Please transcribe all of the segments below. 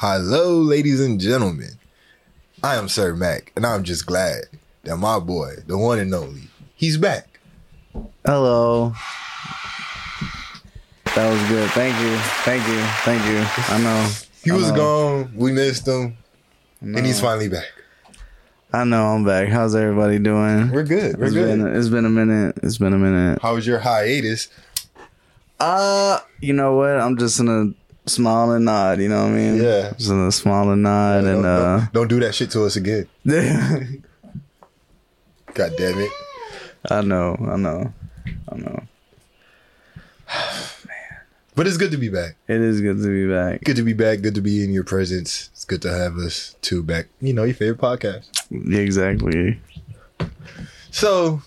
Hello, ladies and gentlemen. I am Sir Mac, and I'm just glad that my boy, the one and only, he's back. Hello. That was good. Thank you. Thank you. Thank you. I know. He I was know. gone. We missed him, and he's finally back. I know I'm back. How's everybody doing? We're good. We're It's good. been it's been a minute. It's been a minute. How was your hiatus? Uh, you know what? I'm just gonna smile and nod. You know what I mean? Yeah. Just gonna smile and nod Don't, and uh. don't- don't do that shit to us again. God damn it. I know. I know. I know. Man, but it's good to be back. It is good to be back. Good to be back. Good to be in your presence. It's good to have us two back. You know, your favorite podcast. Exactly. So,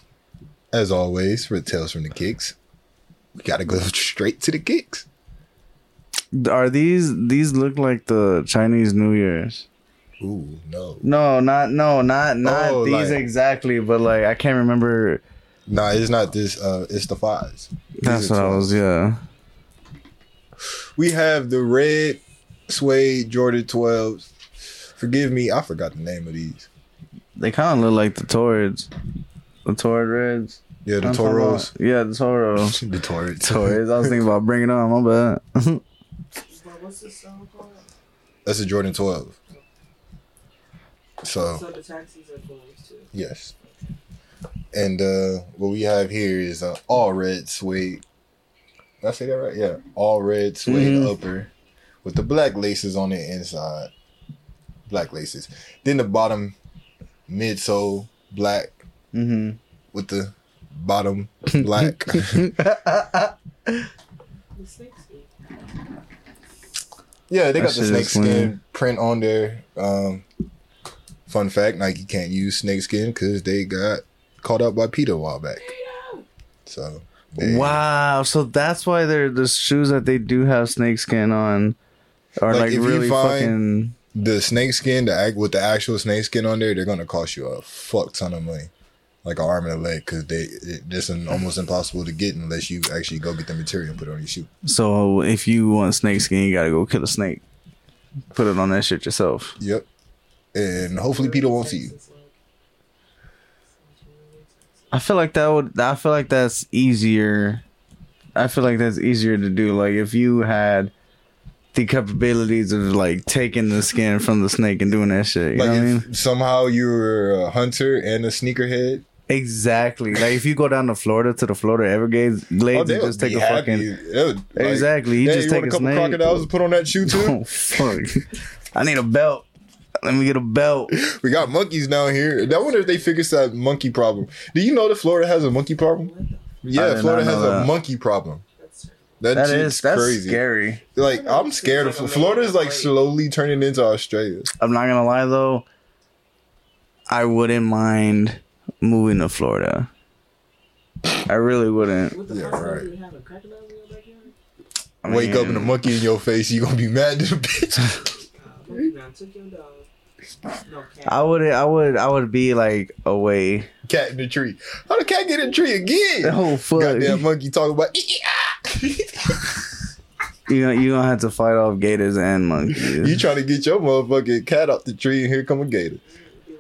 as always, for Tales from the Kicks, we gotta go straight to the kicks. Are these these look like the Chinese New Year's? Ooh, no. No, not no, not not Oh, these like- exactly, but like I can't remember. Nah, it's not this. Uh, it's the fives. These That's what I was. Yeah. We have the red suede Jordan 12s. Forgive me, I forgot the name of these. They kind of look like the Torrids, the Torrid Reds. Yeah, the I'm Toros. about- Yeah, the Toro. The Torrid. Torrids. I was thinking about bringing on. My bad. What's this song called? That's a Jordan 12. So, So the taxis are cool too. yes. And uh what we have here is uh, all red suede. Did I say that right? Yeah. All red suede Mhm. upper with the black laces on the inside. Black laces. Then the bottom midsole black hmm with the bottom black. Snake skin. yeah, they got the snake skin print on there. Um fun fact, Nike can't use snake skin because they got caught up by PETA a while back. So they- Wow. So that's why they're the shoes that they do have snakeskin on are Like, like, really fucking. the snake skin, the act with the actual snake skin on there, they're gonna cost you a fuck ton of money, like an arm and a leg, because they it, it's an, almost impossible to get unless you actually go get the material and put it on your shoe. So if you want snake skin, you gotta go kill a snake. Put it on that shit yourself. Yep, and hopefully PETA won't see you. I feel like that would. I feel like that's easier. I feel like that's easier to do. Like if you had the capabilities of like taking the skin from the snake and doing that shit. You Like know what I mean? somehow you're a hunter and a sneakerhead, Exactly. Like if you go down to Florida to the Florida Everglades, glades, oh, they and just take a happy. fucking. They would, like, Exactly. You "Hey, just you take want a a couple snake. crocodiles to put on that shoe too. Oh fuck! I need a belt. Let me get a belt. we got monkeys down here. I wonder if they figured that monkey problem. Do you know that Florida has a monkey problem? Yeah, Florida has know a monkey problem. That's That, That shit's is that's crazy. scary. Like I'm scared of Florida is like slowly turning into Australia. I'm not gonna lie though. I wouldn't mind moving to Florida. I really wouldn't. Yeah, right. do we have a crocodile in your backyard? I Wake up and a monkey in your face, you gonna be mad to the bitch. Monkey now took your dog. No cat. I would. I would. I would be like away. cat in the tree. How the cat get in the tree again? Oh fuck! Goddamn monkey talking about. Ah. You gonna you gonna have to fight off gators and monkeys. you trying to get your motherfucking cat out the tree, and here come a gator.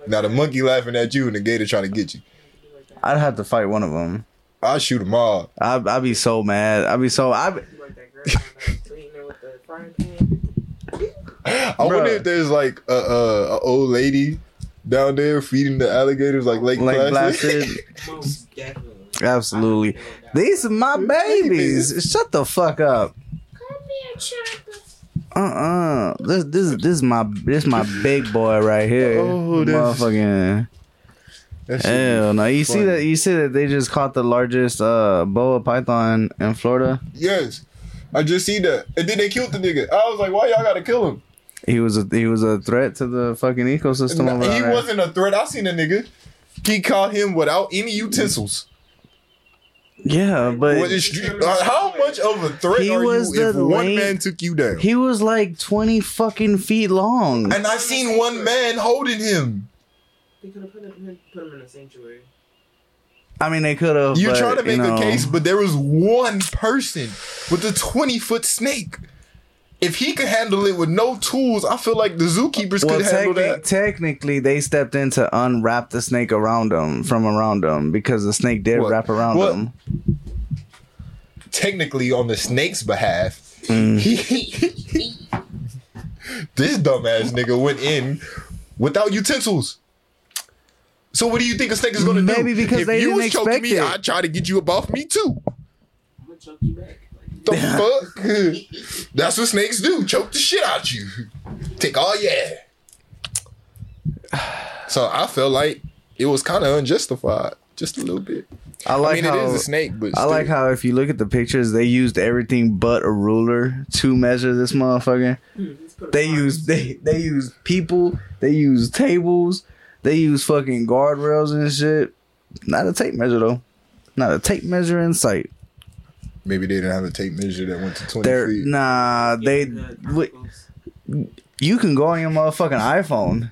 Now the monkey laughing at you, and the gator trying to get you. I'd have to fight one of them. I'll shoot them all. I'd, I'd be so mad. I'd be so. I. You like that girl down there cleaning with the frying pan? I wonder Bruh. if there's like a, a, a old lady down there feeding the alligators like Lake, Like Placid. blasted. Absolutely. These are my babies. Shut the fuck up. Come here, Chopper. Uh uh This this this is my this my big boy right here. Oh, that's- motherfucking hell no. You see that you see that they just caught the largest uh boa python in Florida. Yes. I just see that. And then they killed the nigga. I was like, why y'all gotta kill him? He was a he was a threat to the fucking ecosystem over he wasn't a threat. I seen a nigga. He caught him without any utensils. Yeah, but What is- how much of a threat He are was you if the one lane- man took you down? he was like twenty fucking feet long. and I seen one man holding him. They could have put him, put him in a sanctuary. I mean, they could have. You're but, trying to make you know, a case, but there was one person with a 20 foot snake. If he could handle it with no tools, I feel like the zookeepers Well, could handle techni- that. technically, they stepped in to unwrap the snake around them from around them because the snake did What? wrap around What? them. Technically, on the snake's behalf, Mm. he, this dumbass nigga went in without utensils. So what do you think a snake is gonna do? Maybe because if they you didn't was choking me, it. I'd try to get you above me too. I'm gonna choke you back. The fuck? That's what snakes do. Choke the shit out you. Take all yeah. So I felt like it was kind of unjustified, just a little bit. I like I mean, how it is a snake, but I like how if you look at the pictures, they used everything but a ruler to measure this motherfucker. a They use they they use people, they use tables, they use fucking guardrails and shit. Not a tape measure though. Not a tape measure in sight. Maybe they didn't have a tape measure that went to twenty They're feet. nah, they The you can go on your motherfucking iPhone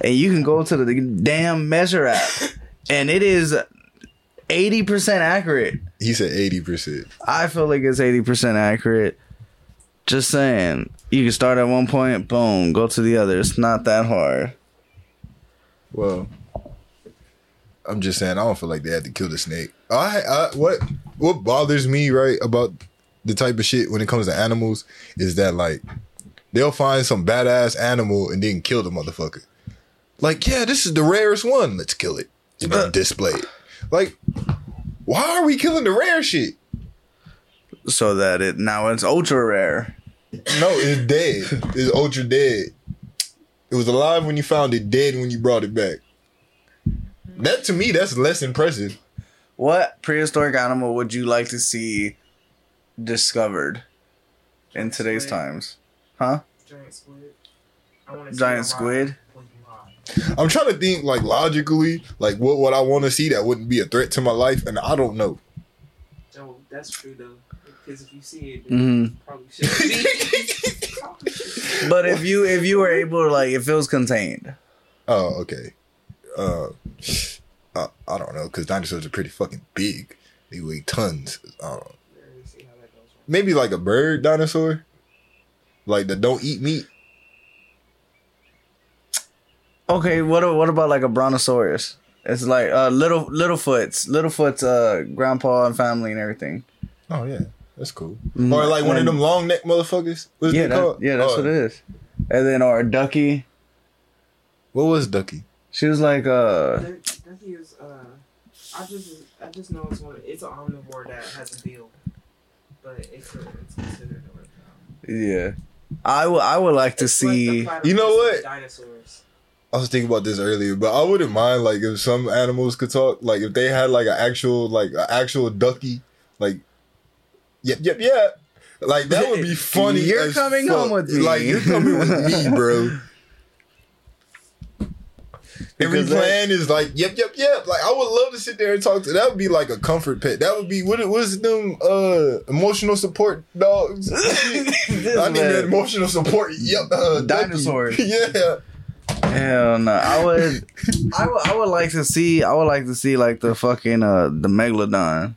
and you can go to the damn measure app and it is 80% accurate. He said eighty percent. I feel like it's 80% accurate. Just saying. You can start at one point, boom, go to the other. It's not that hard. Well, I'm just saying I don't feel like they had to kill the snake. I, I what what bothers me right about the type of shit when it comes to animals is that like they'll find some badass animal and then kill the motherfucker. Like, yeah, this is the rarest one. Let's kill it and then display it. Like, why are we killing the rare shit? So that it now it's ultra rare. No, it's dead. It's ultra dead. It was alive when you found it, dead when you brought it back. That to me, that's less impressive. What prehistoric animal would you like to see discovered in today's Squid. times? Huh? Giant squid. I wanna see Giant squid? when you hide. I'm trying to think like logically, like what would I want to see that wouldn't be a threat to my life, and I don't know. Oh, that's true though. Because if you see it, then Mhm. you probably should. Probably should. But if you if you were able to like if it was contained. Oh, okay. Uh, uh I don't know because dinosaurs are pretty fucking big. They weigh tons. I don't know. Let me see how that goes. Maybe like a bird dinosaur, like that don't eat meat. Okay, what what about like a brontosaurus? It's like uh little Littlefoot's Littlefoot's uh grandpa and family and everything. Oh yeah, that's cool. Mm, Or like one of them long neck motherfuckers. What's Yeah, that, called? yeah, that's Oh, what it is. And then or a ducky. What was Ducky? She was like uh That, that is, uh, I just, I just know it's one. It's an omnivore that has a bill, but it's, a, it's considered a reptile. yeah. I would I would like to It's like see platypus You know what? Dinosaurs. I was thinking about this earlier, but I wouldn't mind like if some animals could talk, like if they had like an actual like an actual ducky, like yep yep yep, like that would be funny. You're as coming fuck. home with me. Like you're coming with me, bro. Every that- plan is like yep yep yep. Like I would love to sit there and talk to. That would be like a comfort pet. That would be what was them uh emotional support dogs. I need an emotional support. Yep, uh. Dinosaurs. yeah. Hell no. I would I would I would like to see I would like to see like the fucking uh the megalodon.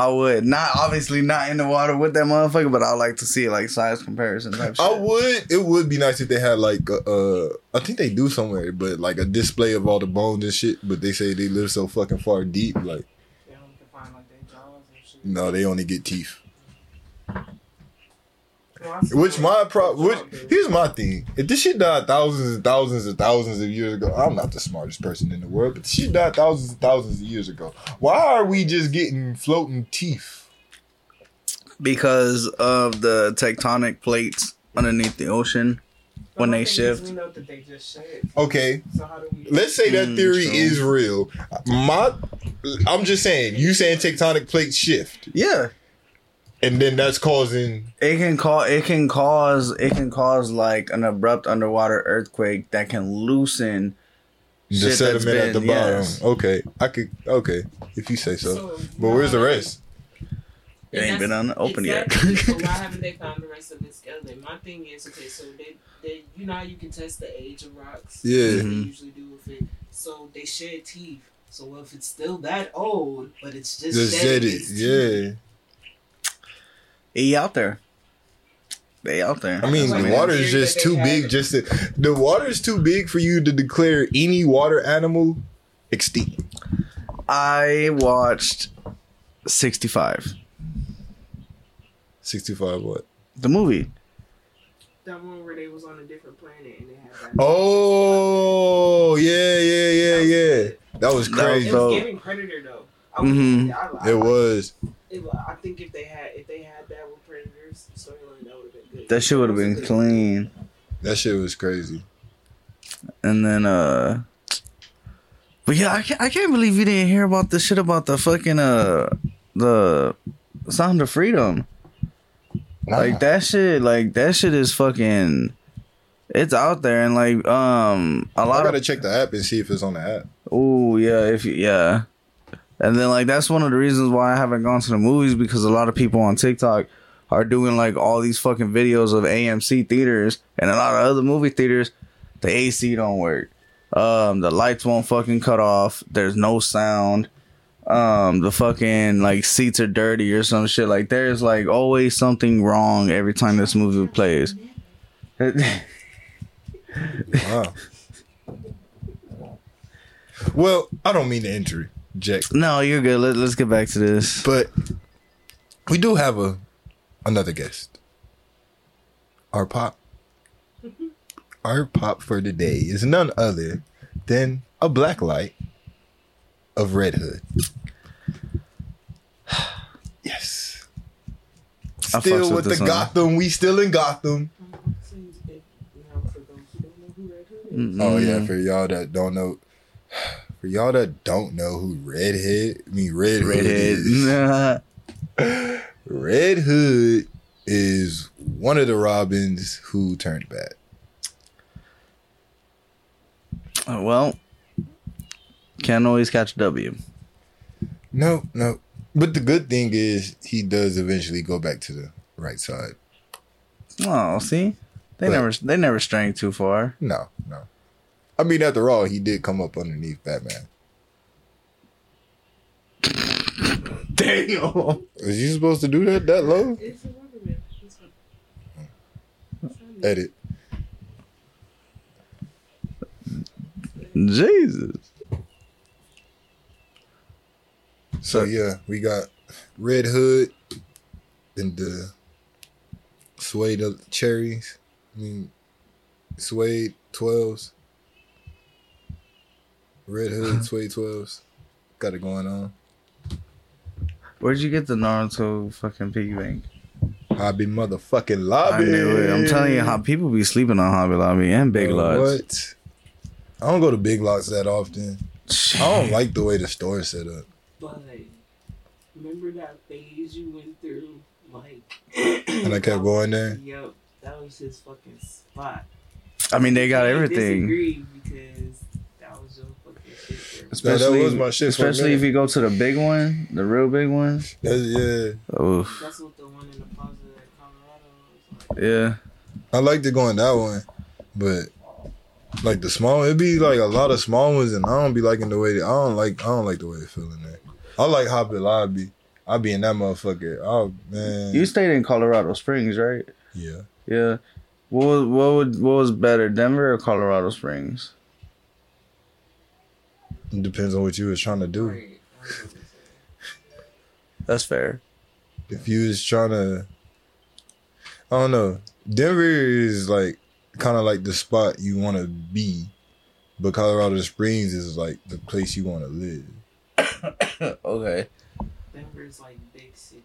I would not obviously not in the water with that motherfucker, but I would like to see like size comparison type shit. I would. It would be nice if they had like a, uh, I think they do somewhere, but like a display of all the bones and shit. But they say they live so fucking far deep. Like, They only can find like their jaws and shit. no, they only get teeth. No, Which my pro. Which here's my thing. If this shit died thousands and thousands and thousands of years ago, I'm not the smartest person in the world, but she died thousands and thousands of years ago. Why are we just getting floating teeth? because of the tectonic plates underneath the ocean when my they shift. We know that they just shed. Okay, So how do we? let's say that Mm, theory true. is real. My, I'm just saying. You saying tectonic plates shift, Yeah. And then that's causing It can cause it can cause it can cause like an abrupt underwater earthquake that can loosen the shit that's sediment at the bottom. yes. Okay, I could. Okay, if you say so. So, But where's the rest? It ain't been un- open exactly. yet. so why haven't they found the rest of the skeleton? My thing is, okay, so they, they, you know how you can test the age of rocks. Yeah. They Mhm. usually do with it. So they shed teeth. So if it's still that old, but it's just, Just shedding said it. its teeth, Yeah. He out there. They out there. I mean, the an water is just too big. have- Just to, the water is too big for you to declare any water animal extinct. I watched 65, Sixty-five. What? the movie. That one where they was on a different planet and they had that. Oh yeah, yeah, yeah, yeah. That was That was crazy. It dope. was giving Predator though. I, Mhm. I, I, It was. It, I think if they had if they had that with Predators storyline, that would have been good. That shit would have been It was a good- clean. That shit was crazy. And then, uh, but yeah, I can't, I can't believe you didn't hear about the shit about the fucking, uh, the Sound of Freedom. Like that shit, like that shit is fucking, it's out there. And like, um, a I lot gotta of, check the app and see if it's on the app. oh yeah, if yeah. And then like, that's one of the reasons why I haven't gone to the movies because a lot of people on TikTok are doing like all these fucking videos of AMC theaters and a lot of other movie theaters. The AC don't work. Um, the lights won't fucking cut off. There's no sound. Um, the fucking like seats are dirty or some shit. Like there's like always something wrong every time this movie plays. Wow. well, I don't mean to interject, no, you're good. Let, let's get back to this. but we do have a another guest. Our pop. Our pop for today is none other than a black light of Red Hood. Yes. Still with with the this one. Gotham. We still in Gotham. So if- now, for those who don't know who Red Hood is, Mm-mm. Oh yeah, for y'all that don't know, for y'all that don't know who Red Redhead, I mean Red Hood Redhead. is. Red Hood is one of the Robins who turned bad. Uh, well, can't always catch a W. No, no. But the good thing is he does eventually go back to the right side. Oh, see, they But- never they never strayed too far. No, no. I mean, after all, he did come up underneath Batman. Damn. Was you supposed to do that that low? it's a Wonder It's fine. Edit. Jesus. So yeah, we got Red Hood and the suede cherries. I mean suede twelves. Red Hood suede twelves. Got it going on. Where'd you get the Naruto fucking piggy bank? Hobby motherfucking lobby. I lobby. knew it. I'm telling you how people be sleeping on Hobby Lobby and Big Uh, Lots. What? I don't go to big lots that often. I don't like the way the store's set up. But remember that phase you went through, like, And I kept going there. Yep, that was his fucking spot. I mean, they got Can't everything. Disagree because that was your fucking shit. there. that Especially, was my shit especially if you go to the big one, the real big one. That's, yeah. Oof. That's what the one in the plaza at Colorado was like. Yeah. I liked it going that one, but like the small, it'd be like a lot of small ones, and I don't be liking the way they, I don't like I don't like the way they feel in there. I like Hobby Lobby. I be in that motherfucker. Oh man, You stayed in Colorado Springs, right? yeah. Yeah. What was, what would what was better, Denver or Colorado Springs? It depends on what you was trying to do. Right, I was gonna say. That's fair. If you was trying to, I don't know. Denver is like kind of like the spot you want to be, but Colorado Springs is like the place you want to live. okay. Denver's like big city,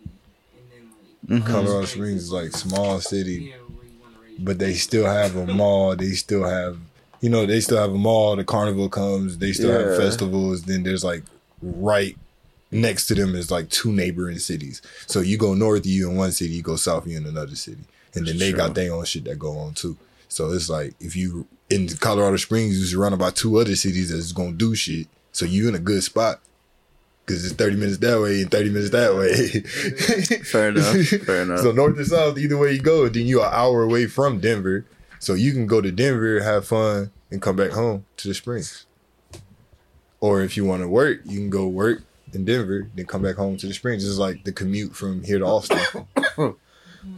and then like Mhm. Colorado Springs is like small city. Yeah, where you wanna raise but they still have a mall. They still have, you know, they still have a mall. The carnival comes. They still have festivals. Then there's like right next to them is like two neighboring cities. So you go north, you in one city. You go south, you in another city. And then they True. got their own shit that go on too. So it's like if you in Colorado Springs, you surrounded by two other cities that's gonna do shit. So you in a good spot. Cause it's thirty minutes that way and thirty minutes that way. Fair enough. Fair enough. So north or south, either way you go, then you're an hour away from Denver. So you can go to Denver, have fun, and come back home to the Springs. Or if you want to work, you can go work in Denver, then come back home to the Springs. It's like the commute from here to Austin.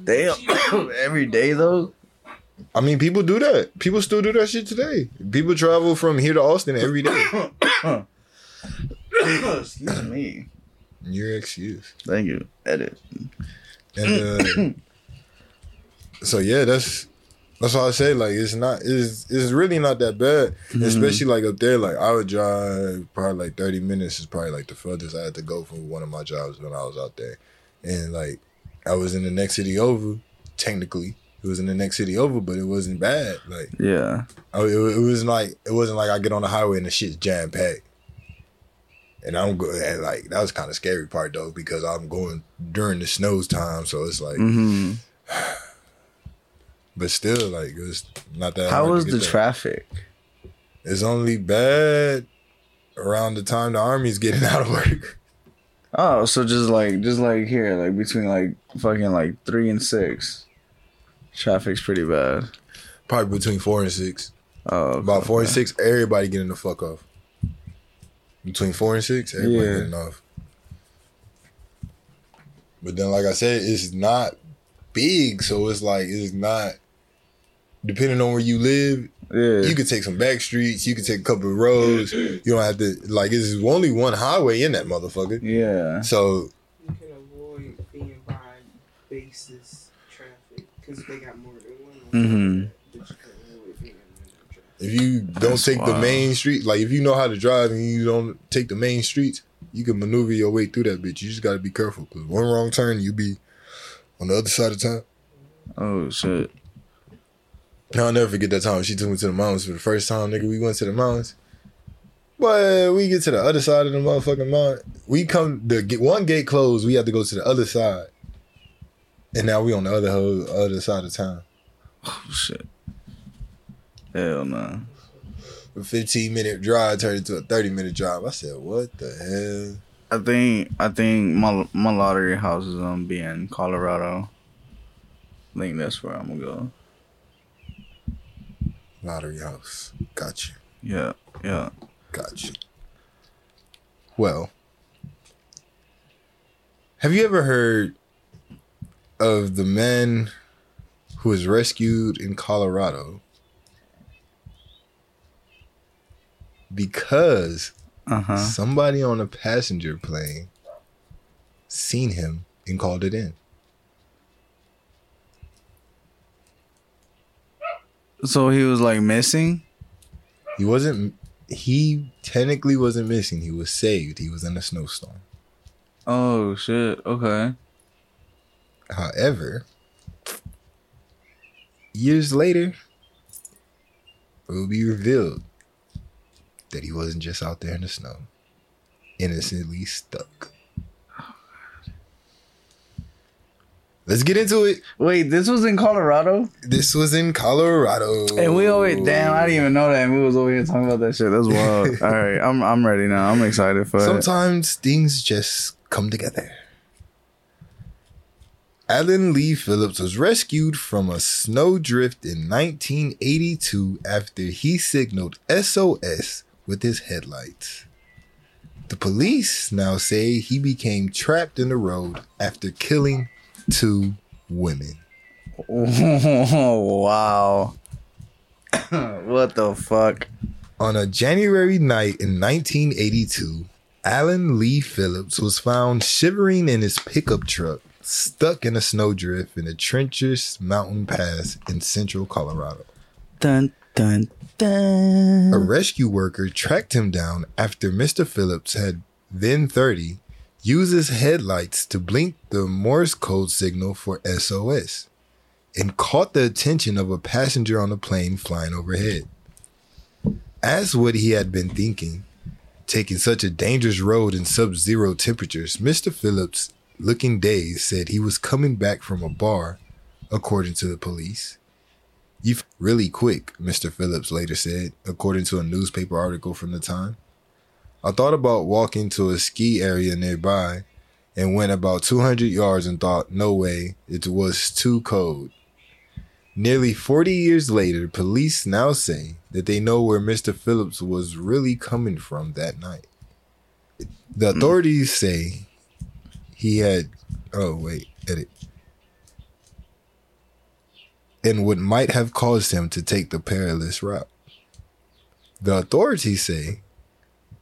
Damn, every day though. I mean, people do that. People still do that shit today. People travel from here to Austin every day. Excuse me. Your excuse. Thank you. Edit. And uh, so yeah, that's that's why I say like it's not it's it's really not that bad. Especially like up there, like I would drive probably like thirty minutes is probably like the furthest I had to go from one of my jobs when I was out there. And like I was in the next city over, technically. It was in the next city over, but it wasn't bad. Like Yeah. I, it, it was like it wasn't like I get on the highway and the shit's jam packed. And I'm going and like that was kind of scary part though because I'm going during the snows time, so it's like, hmm but still like it was not that. How was the there. traffic? It's only bad around the time the army's getting out of work. Oh, so just like just like here, like between like fucking like three and six. Traffic's pretty bad. Probably between four and six. Oh, About four and six, everybody getting the fuck off. Between four and six, everybody Yeah. getting off. But then, like I said, it's not big, so it's like it's not. Depending on where you live, Yeah. you could take some back streets, you could take a couple of roads. You don't have to like. It's only one highway in that motherfucker. yeah. So You can avoid being by basis traffic because they got more than one. Mhm. But you can avoid being in random traffic. if you don't That's take the main street, like if you know how to drive and you don't take the main streets, you can maneuver your way through that bitch. You just got to be careful because one wrong turn, you be on the other side of town. Oh shit. I'll never forget that time she took me to the mountains for the first time, nigga. We went to the mountains. But we get to the other side of the motherfucking mountain. We come the get one gate closed. We have to go to the other side, and now we on the other whole other side of town. Oh shit. Hell no. A fifteen minute drive turned into a thirty minute drive. I said, "What the hell?" I think I think my my lottery house is um, gonna be in Colorado. I think that's where I'm gonna go. Lottery house. Got you. Yeah, yeah. Got you. Well, have you ever heard of the man who was rescued in Colorado because Uh huh. somebody on a passenger plane seen him and called it in? So he was like missing. He wasn't. He technically wasn't missing. He was saved. He was in a snowstorm. Oh shit. Okay. However, years later, it will be revealed that he wasn't just out there in the snow, innocently stuck. Let's get into it. Wait, this was in Colorado, This was in Colorado. and we always damn. I didn't even know that, and we was over here talking about that shit. That's wild. All right, I'm I'm ready now. I'm excited for it. Sometimes things just come together. Alan Lee Phillips was rescued from a snowdrift in 1982 after he signaled SOS with his headlights. The police now say he became trapped in the road after killing two women. wow. what the fuck? On a January night in 1982, Alan Lee Phillips was found shivering in his pickup truck, stuck in a snowdrift in a treacherous mountain pass in central Colorado. Dun dun dun. A rescue worker tracked him down after Mr. Phillips had, then 30, used his headlights to blink the Morse code signal for SOS and caught the attention of a passenger on a plane flying overhead. As what he had been thinking, taking such a dangerous road in sub zero temperatures, Mr. Phillips, looking dazed, said he was coming back from a bar, according to the police. You've really quick, Mr. Phillips later said, according to a newspaper article from the time. I thought about walking to a ski area nearby and went about 200 yards and thought, no way, it was too cold. Nearly 40 years later, police now say that they know where Mr. Phillips was really coming from that night. The hmm. authorities say he had. Oh, wait, edit. and what might have caused him to take the perilous route. The authorities say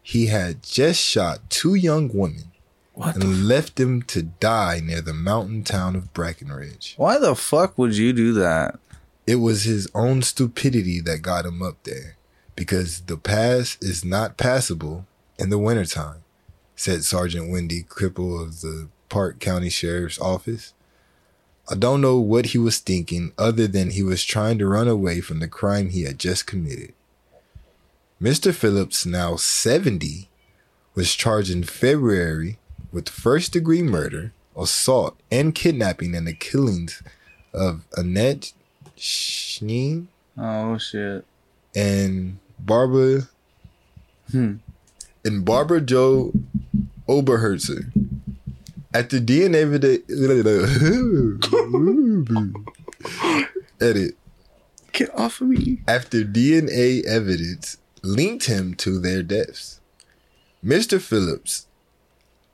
he had just shot two young women What? And left them to die near the mountain town of Breckenridge. why the fuck would you do that? It was his own stupidity that got him up there because the pass is not passable in the wintertime, said Sergeant Wendy Cripple of the Park County Sheriff's Office. I don't know what he was thinking other than he was trying to run away from the crime he had just committed. Mr. Phillips, now 70, was charged in February with first degree murder, assault, and kidnapping in the killings of Annette Schneen Oh shit. and Barbara Hmm. and Barbara Jo Oberherzer. After DNA evidence, edit. Get off of me. After DNA evidence linked him to their deaths, Mr. Phillips,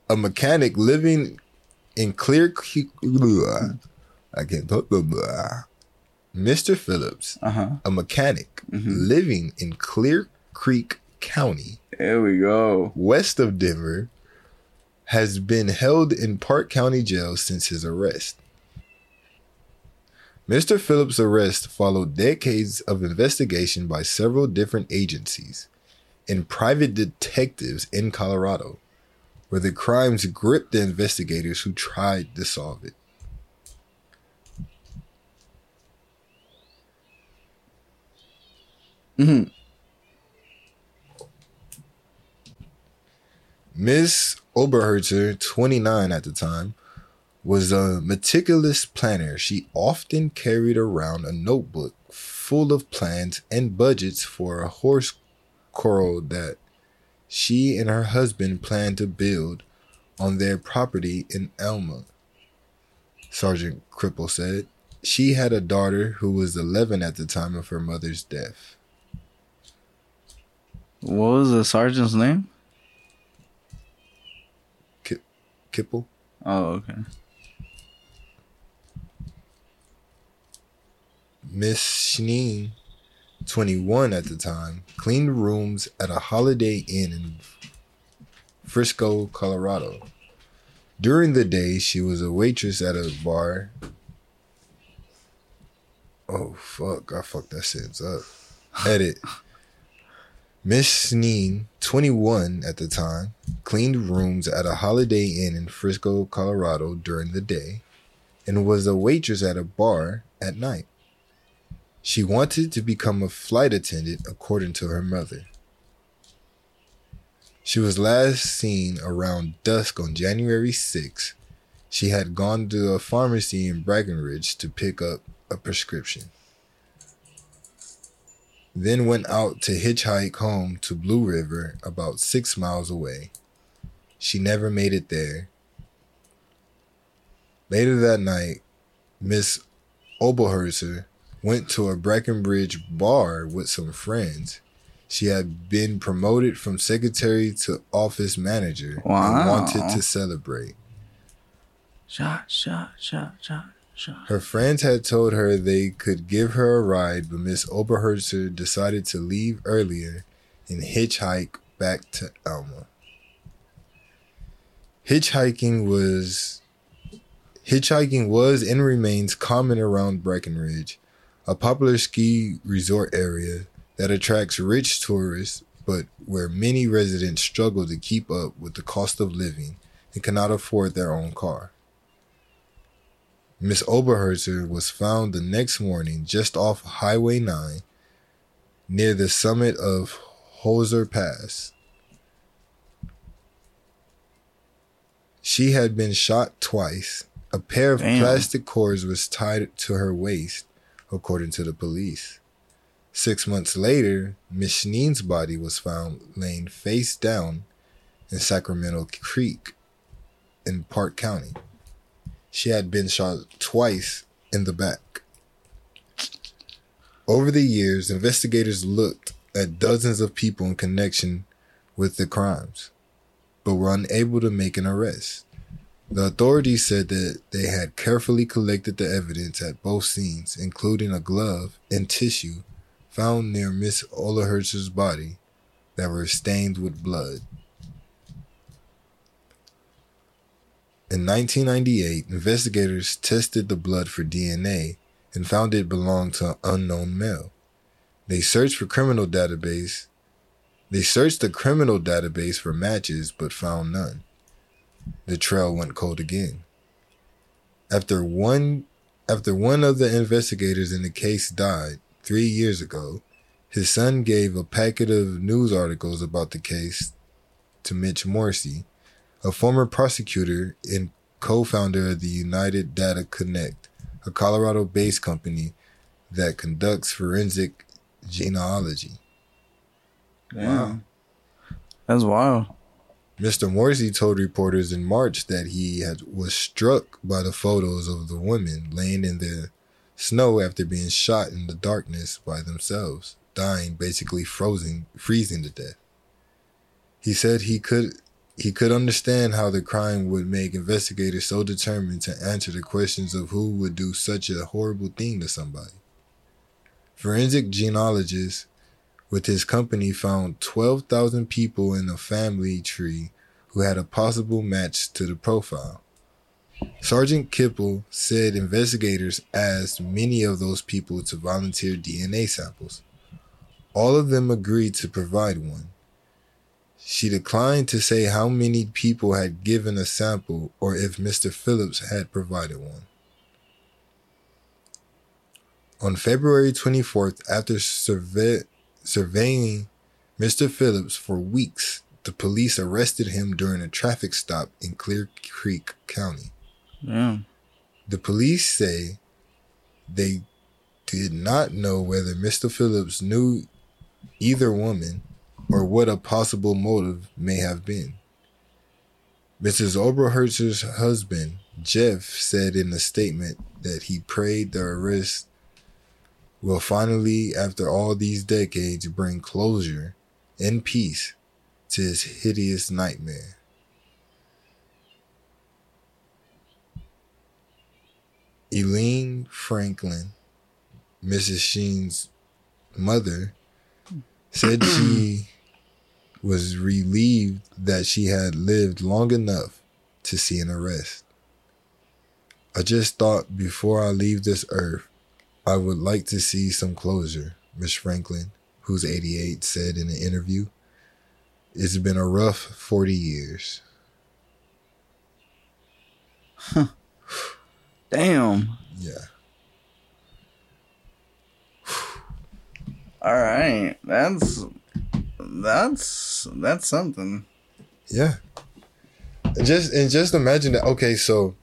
a mechanic living in Clear Creek, I can't talk. Mr. Phillips, Uh huh. a mechanic living in Clear Creek County, There we go. west of Denver, has been held in Park County Jail since his arrest. Mr. Phillips' arrest followed decades of investigation by several different agencies and private detectives in Colorado, where the crimes gripped the investigators who tried to solve it. Mhm. Miss Oberherzer, 29 at the time, was a meticulous planner. She often carried around a notebook full of plans and budgets for a horse corral that she and her husband planned to build on their property in Alma. Sergeant Cripple said she had a daughter who was 11 at the time of her mother's death. What was the sergeant's name? Kipple? Oh, okay. Miss Schneen, 21 at the time, cleaned rooms at a Holiday Inn in Frisco, Colorado. During the day, she was a waitress at a bar. Oh, fuck. I fucked that sentence up. Edit. Miss Schneen, 21 at the time, cleaned rooms at a Holiday Inn in Frisco, Colorado during the day and was a waitress at a bar at night. She wanted to become a flight attendant, according to her mother. She was last seen around dusk on January 6. She had gone to a pharmacy in Breckenridge to pick up a prescription. Then went out to hitchhike home to Blue River, about six miles away. She never made it there. Later that night, Miss Oberherzer went to a Breckenridge bar with some friends. She had been promoted from secretary to office manager Wow. and wanted to celebrate. Shot, shot, shot, shot, shot. Her friends had told her they could give her a ride, but Miss Oberherzer decided to leave earlier and hitchhike back to Alma. Hitchhiking was hitchhiking was and remains common around Breckenridge, a popular ski resort area that attracts rich tourists, but where many residents struggle to keep up with the cost of living and cannot afford their own car. Miss Oberherzer was found the next morning just off Highway 9 near the summit of Hoosier Pass. She had been shot twice. A pair of Damn. plastic cords was tied to her waist, according to the police. Six months later, Miss Schneen's body was found laying face down in Sacramento Creek in Park County. She had been shot twice in the back. Over the years, investigators looked at dozens of people in connection with the crimes, but were unable to make an arrest. The authorities said that they had carefully collected the evidence at both scenes, including a glove and tissue found near Miss Olahertz's body that were stained with blood. In 1998, investigators tested the blood for DNA and found it belonged to an unknown male. They searched for criminal database. They searched the criminal database for matches but found none. The trail went cold again. After one after one of the investigators in the case died 3 years ago, his son gave a packet of news articles about the case to Mitch Morrissey, a former prosecutor and co-founder of the United Data Connect, a Colorado-based company that conducts forensic genealogy. Wow. That's wild. Mr. Morrissey told reporters in March that he had was struck by the photos of the women laying in the snow after being shot in the darkness by themselves, dying basically frozen freezing to death. He said he could he could understand how the crime would make investigators so determined to answer the questions of who would do such a horrible thing to somebody. Forensic genealogists with his company found 12,000 people in a family tree who had a possible match to the profile. Sergeant Kipple said investigators asked many of those people to volunteer DNA samples. All of them agreed to provide one. She declined to say how many people had given a sample or if Mr. Phillips had provided one. On February 24th, after survey- surveying Mr. Phillips for weeks, the police arrested him during a traffic stop in Clear Creek County. Yeah. The police say they did not know whether Mr. Phillips knew either woman or what a possible motive may have been. Mrs. Oberhertz's husband, Jeff, said in a statement that he prayed the arrest will finally, after all these decades, bring closure and peace to his hideous nightmare. Eileen Franklin, Mrs. Sheen's mother, said she was relieved that she had lived long enough to see an arrest. I just thought before I leave this earth, I would like to see some closure, Miss Franklin, who's 88, said in an interview. It's been a rough 40 years. Huh. Damn. Yeah. All right. That's that's that's something. Yeah. Just and just imagine that. Okay, so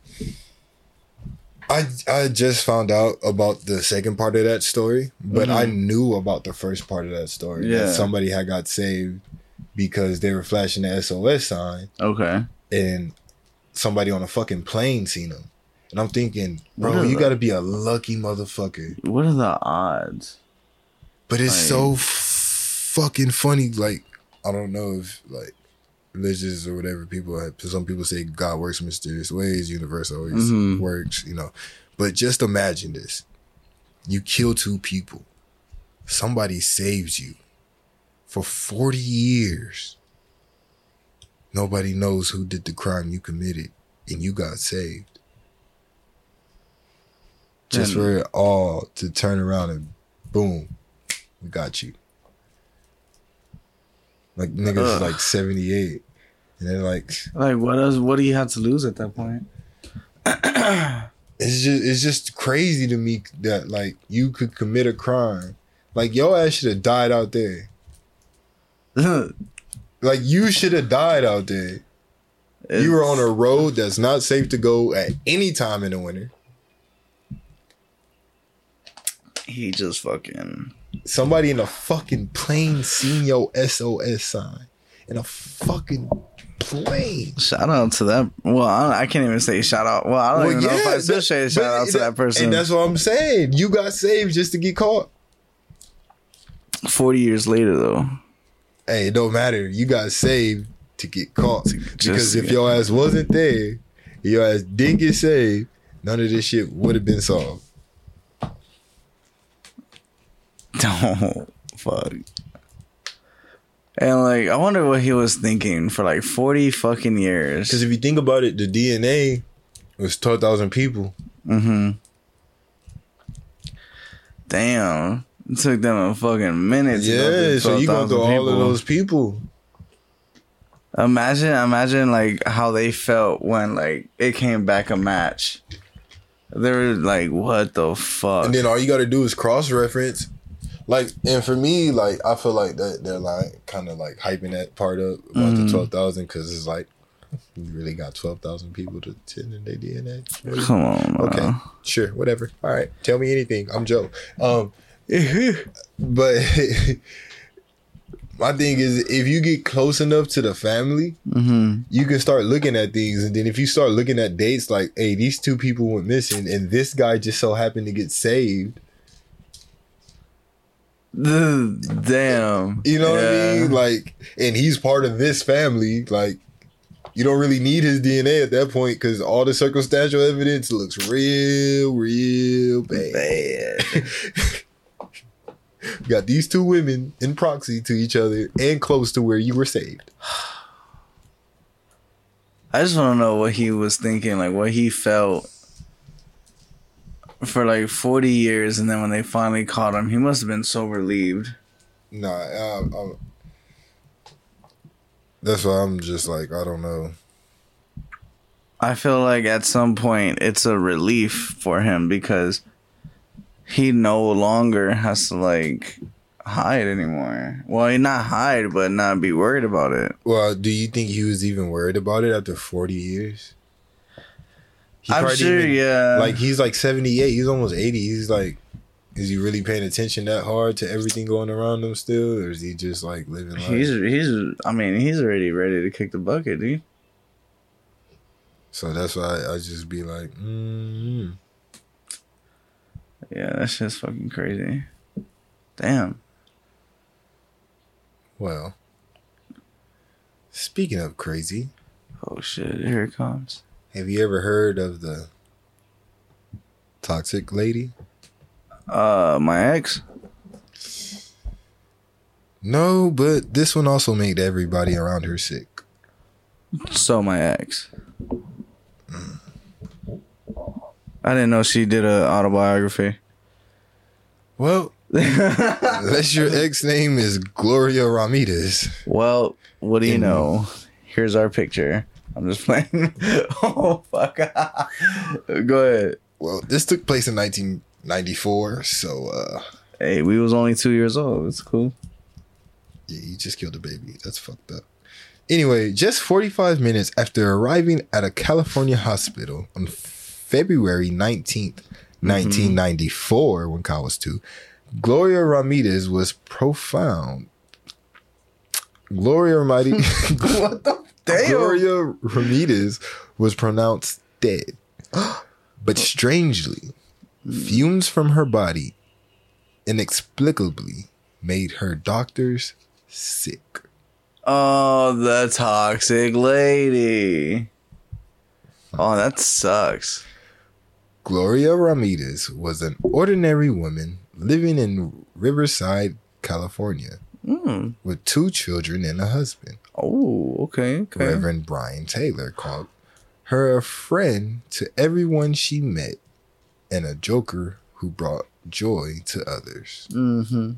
I I just found out about the second part of that story, but I mm-hmm. knew about the first part of that story. Yeah. That somebody had got saved because they were flashing the SOS sign Okay. and somebody on a fucking plane seen them. And I'm thinking, bro, you the- gotta be a lucky motherfucker. What are the odds? But it's Like- so f- fucking funny. Like, I don't know if like religious or whatever people have. Some people say God works in mysterious ways. Universe always Mhm. works. You know, but just imagine this: you kill two people, somebody saves you for forty years. Nobody knows who did the crime you committed, and you got saved. Just And- for it all to turn around and boom, we got you. Like niggas Ugh. like 78. And they're like Like what else? What do you have to lose at that point? it's just it's just crazy to me that like you could commit a crime. Like your ass should have died out there. Like you should have died out there. You were on a road that's not safe to go at any time in the winter. He just fucking. Somebody in a fucking plane seen your SOS sign. In a fucking plane. Shout out to that. Well, I, I can't even say shout out. Well, I don't Well, even know if I yeah, should say shout out to that person. And that's what I'm saying. You got saved just to get caught. Forty years later, though. Hey, it don't matter. You got saved to get caught. just because if your ass wasn't there your ass didn't get saved, none of this shit would have been solved. Don't fuck. And like, I wonder what he was thinking for like forty fucking years. Because if you think about it, the DNA was twelve thousand people. Mm-hmm. Damn. It took them a fucking minute. Yeah, so you go 12,000 through all of those people. Imagine, imagine like how they felt when like it came back a match. They were like, "What the fuck?" And then all you got to do is cross reference. Like, and for me, like, I feel like that they're like kind of like hyping that part up about the Mhm. 12,000 because it's like, you really got 12,000 people to send in their DNA. Really? Come on, Okay, sure, whatever. All right, tell me anything. I'm Joe. Um, but my thing is, if you get close enough to the family, Mm-hmm. you can start looking at things, and then if you start looking at dates, like, hey, these two people went missing, and this guy just so happened to get saved. Damn. You know what I mean? Like, and he's part of this family. Like, you don't really need his DNA at that point because all the circumstantial evidence looks real, real bad. Bad. Got these two women in proxy to each other and close to where you were saved. I just want to know what he was thinking, like what he felt for like 40 years, and then when they finally caught him, he must have been so relieved. Nah, um, um, that's why I'm just like, I don't know. I feel like at some point it's a relief for him because he no longer has to like hide anymore. Well, not hide, but not be worried about it. Well, do you think he was even worried about it after 40 years? He I'm sure, even- yeah. Like he's like 78, he's almost 80. He's like is he really paying attention that hard to everything going around him still or is he just like living life? he's he's. I mean, he's already ready to kick the bucket, dude. so that's why I, I just be like, mm Yeah, that's just fucking crazy. Damn. well. Speaking of crazy, Oh shit! Here it comes. Have you ever heard of the toxic lady? Uh, my ex. No, but this one also made everybody around her sick. So my ex. I didn't know she did a autobiography. Well, unless your ex name is Gloria Ramirez. Well, what do you know? Here's our picture. I'm just playing. oh fuck! Go ahead. Well, this took place in 1994, so uh Hey, we was only two years old. It's cool. yeah, you just killed a baby. That's fucked up. Anyway, just 45 minutes after arriving at a California hospital on February 19th, 1994, when Kyle was two, Gloria Ramirez was profound. Gloria Ramirez. what the Gloria Ramirez was pronounced dead. But strangely, fumes from her body inexplicably made her doctors sick. Oh, the toxic lady. Oh, that sucks. Gloria Ramirez was an ordinary woman living in Riverside, California, Mm. with two children and a husband. Oh, okay, okay. Reverend Brian Taylor called her a friend to everyone she met and a joker who brought joy to others. Mm-hmm.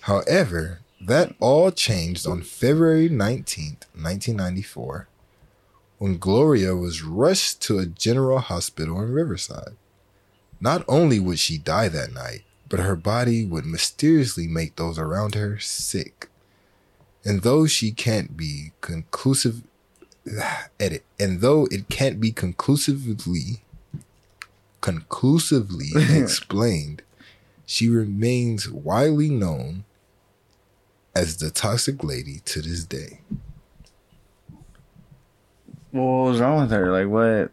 However, that all changed on February 19th, 1994, when Gloria was rushed to a general hospital in Riverside. Not only would she die that night, but her body would mysteriously make those around her sick. And though she can't be conclusive edit, and though it can't be conclusively conclusively explained, she remains widely known as the toxic lady to this day. What was wrong with her? Like what?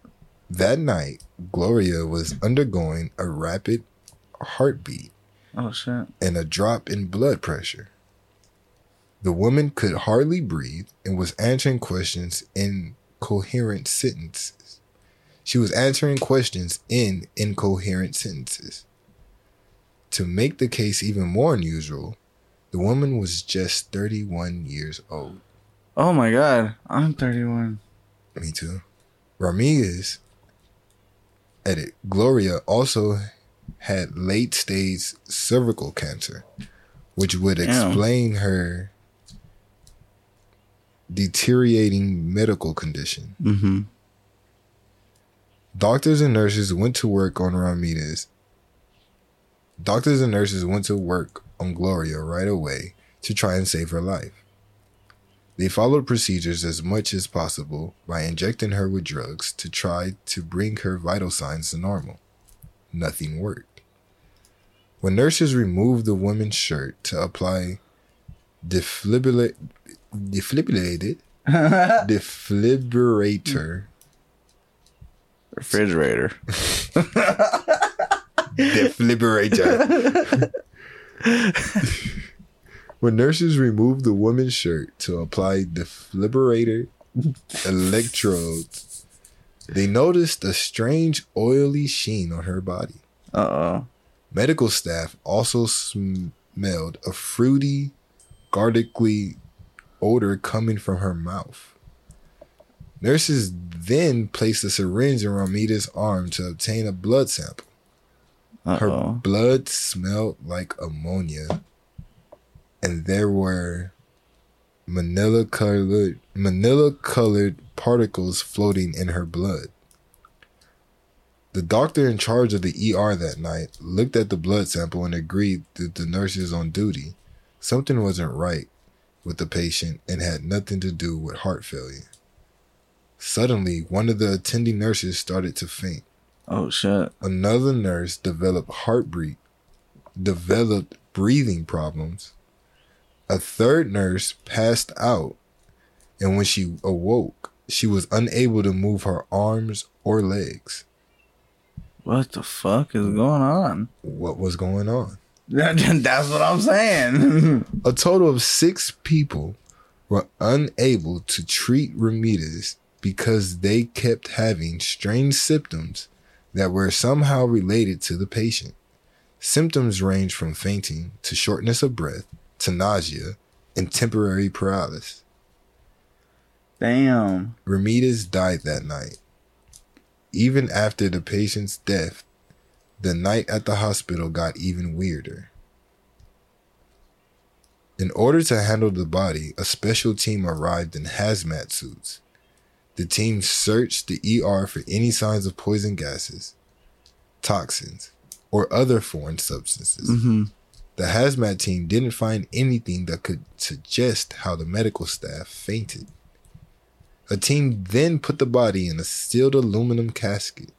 That night, Gloria was undergoing a rapid heartbeat Oh shit. and a drop in blood pressure. The woman could hardly breathe and was answering questions in coherent sentences. She was answering questions in incoherent sentences. To make the case even more unusual, the woman was just 31 years old. Oh my god, I'm 31. Me too. Ramirez, edit, Gloria also had late stage cervical cancer, which would Damn. explain her deteriorating medical condition. Mm-hmm. Doctors and nurses went to work on Ramirez. Doctors and nurses went to work on Gloria right away to try and save her life. They followed procedures as much as possible by injecting her with drugs to try to bring her vital signs to normal. Nothing worked. When nurses removed the woman's shirt to apply defibrillate, defibrillated, defibrillator, Refrigerator. defibrillator. when nurses removed the woman's shirt to apply defibrillator electrodes, they noticed a strange oily sheen on her body. Uh oh. Medical staff also smelled a fruity, garlicky odor coming from her mouth. Nurses then placed a syringe in Ramita's arm to obtain a blood sample. Uh Her blood smelled like ammonia, and there were manila colored manila colored particles floating in her blood. The doctor in charge of the ER that night looked at the blood sample and agreed that the nurses on duty something wasn't right with the patient and had nothing to do with heart failure. Suddenly, one of the attending nurses started to faint. Oh shit. Another nurse developed heartbeat, developed breathing problems. A third nurse passed out, and when she awoke, she was unable to move her arms or legs. What the fuck is going on? What was going on? That's what I'm saying. A total of six people were unable to treat Ramirez because they kept having strange symptoms that were somehow related to the patient. Symptoms range from fainting to shortness of breath to nausea and temporary paralysis. Damn. Ramirez died that night. Even after the patient's death, the night at the hospital got even weirder. In order to handle the body, a special team arrived in hazmat suits. The team searched the ER for any signs of poison gases, toxins, or other foreign substances. Mm-hmm. The hazmat team didn't find anything that could suggest how the medical staff fainted. A team then put the body in a sealed aluminum casket.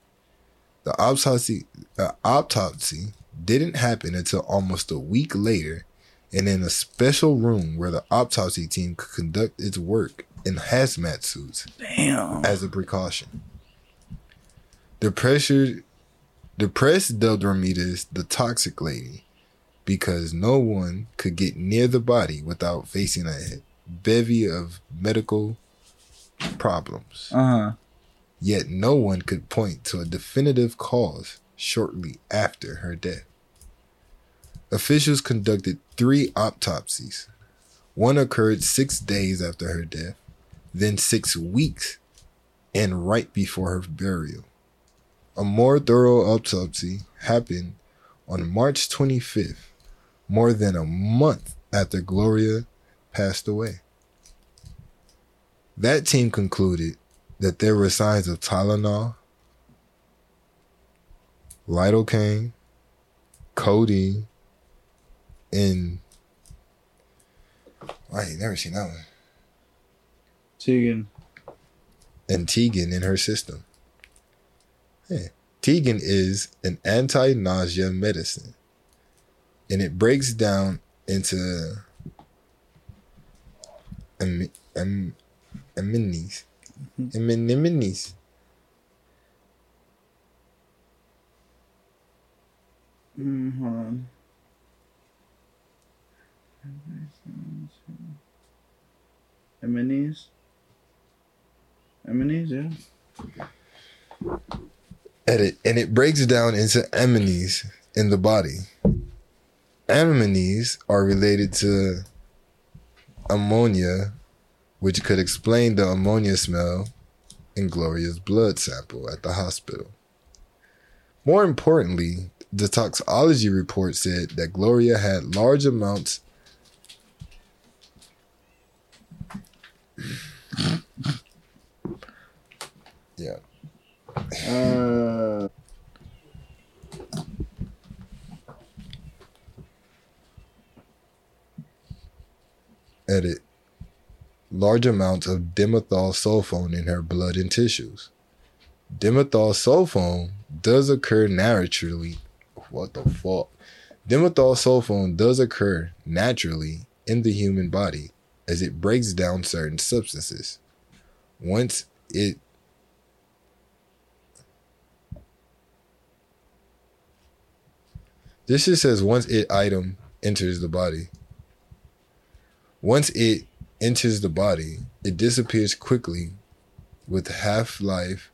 The autopsy, uh, autopsy didn't happen until almost a week later and in a special room where the autopsy team could conduct its work in hazmat suits Damn. as a precaution. The pressure, the press dubbed Ramirez the toxic lady because no one could get near the body without facing a bevy of medical problems. Uh huh. Yet no one could point to a definitive cause shortly after her death. Officials conducted three autopsies. One occurred six days after her death, then six weeks, and right before her burial. A more thorough autopsy happened on March 25th, more than a month after Gloria passed away. That team concluded that there were signs of Tylenol, lidocaine, codeine, and I ain't never seen that one. Tigan. And Tigan in her system. Yeah. Tigan is an anti-nausea medicine, and it breaks down into am, am, amines, amines. Mm, hold on. Yeah. Edit, and it breaks down into amines in the body. Amines are related to ammonia, which could explain the ammonia smell in Gloria's blood sample at the hospital. More importantly, the toxicology report said that Gloria had large amounts yeah. Uh, Edit. Large amounts of dimethyl sulfone in her blood and tissues. Dimethyl sulfone does occur naturally. What the fuck? Dimethyl sulfone does occur naturally in the human body as it breaks down certain substances. Once it This just says once it item enters the body. Once it enters the body, it disappears quickly with half life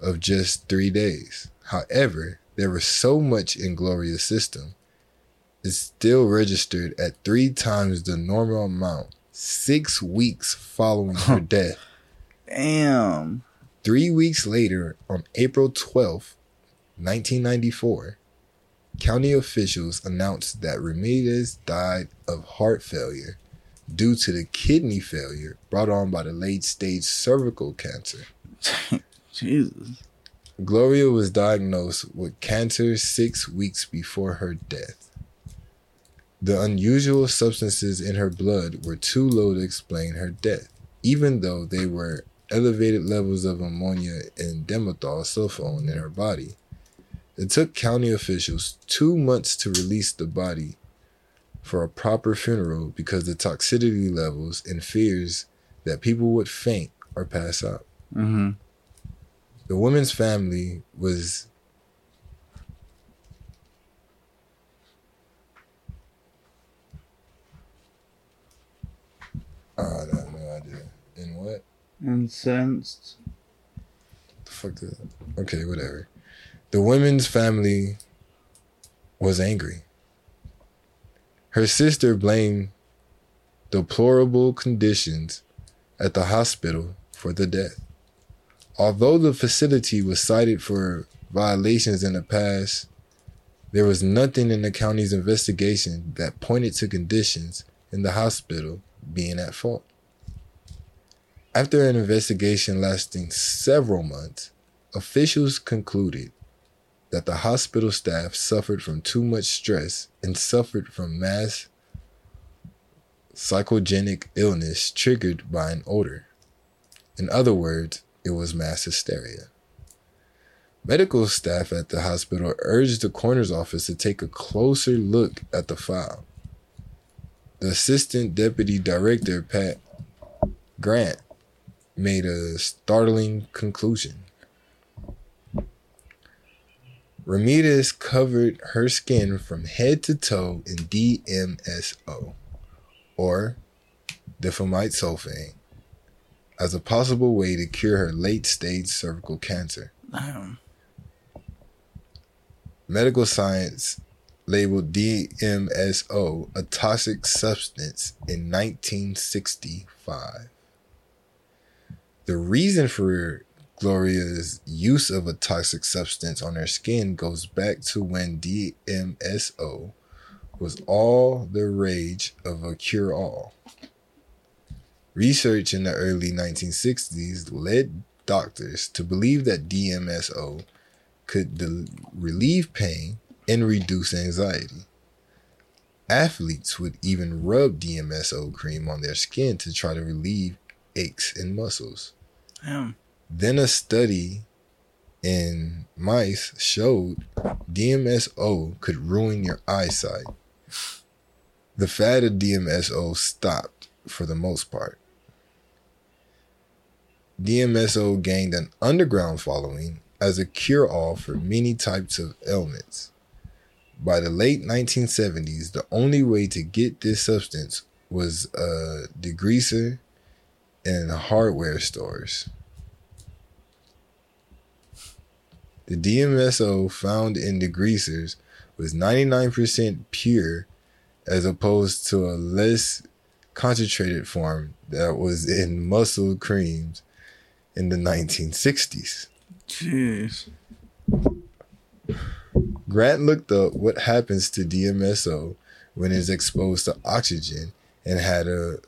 of just three days. However, there was so much in Gloria's system, it's still registered at three times the normal amount, six weeks following her death. damn. Three weeks later, on April 12th, 1994, county officials announced that Ramirez died of heart failure due to the kidney failure brought on by the late stage cervical cancer. Jesus. Gloria was diagnosed with cancer six weeks before her death. The unusual substances in her blood were too low to explain her death, even though they were elevated levels of ammonia and dimethyl sulfone in her body. It took county officials two months to release the body for a proper funeral because the toxicity levels and fears that people would faint or pass out. Mm-hmm. The woman's family was Oh, I have no idea. In what? Incensed. The fuck did Okay, whatever. The woman's family was angry. Her sister blamed deplorable conditions at the hospital for the death. Although the facility was cited for violations in the past, there was nothing in the county's investigation that pointed to conditions in the hospital being at fault. After an investigation lasting several months, officials concluded that the hospital staff suffered from too much stress and suffered from mass psychogenic illness triggered by an odor. In other words, it was mass hysteria. Medical staff at the hospital urged the coroner's office to take a closer look at the file. The assistant deputy director, Pat Grant, made a startling conclusion. Ramirez covered her skin from head to toe in DMSO, or difamide sulfate, as a possible way to cure her late stage cervical cancer. Damn. Medical science labeled DMSO a toxic substance in 1965. The reason for Gloria's use of a toxic substance on her skin goes back to when DMSO was all the rage of a cure all. Research in the early 1960s led doctors to believe that DMSO could relieve pain and reduce anxiety. Athletes would even rub DMSO cream on their skin to try to relieve aches in muscles. Damn. Then a study in mice showed DMSO could ruin your eyesight. The fad of DMSO stopped for the most part. DMSO gained an underground following as a cure all for many types of ailments. By the late 1970s, the only way to get this substance was a degreaser in hardware stores. The DMSO found in degreasers was 99% pure as opposed to a less concentrated form that was in muscle creams in the 1960s. Jeez. Grant looked up what happens to DMSO when it's exposed to oxygen and had a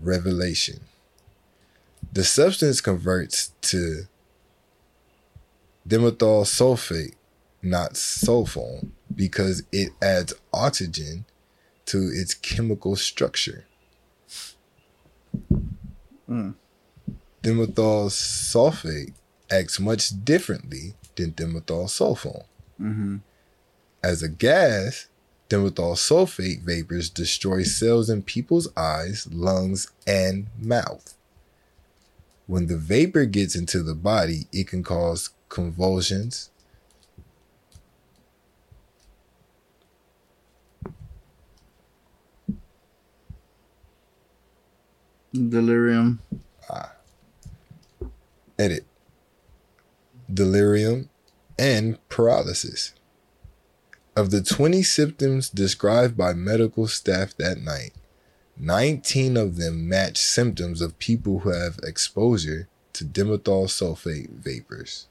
revelation. The substance converts to dimethyl sulfate, not sulfone, because it adds oxygen to its chemical structure. Mm. Dimethyl sulfate acts much differently than dimethyl sulfone. Mm-hmm. As a gas, dimethyl sulfate vapors destroy cells in people's eyes, lungs, and mouth. When the vapor gets into the body, it can cause convulsions, Delirium. Ah. edit, delirium, and paralysis. Of the 20 symptoms described by medical staff that night, 19 of them match symptoms of people who have exposure to dimethyl sulfate vapors.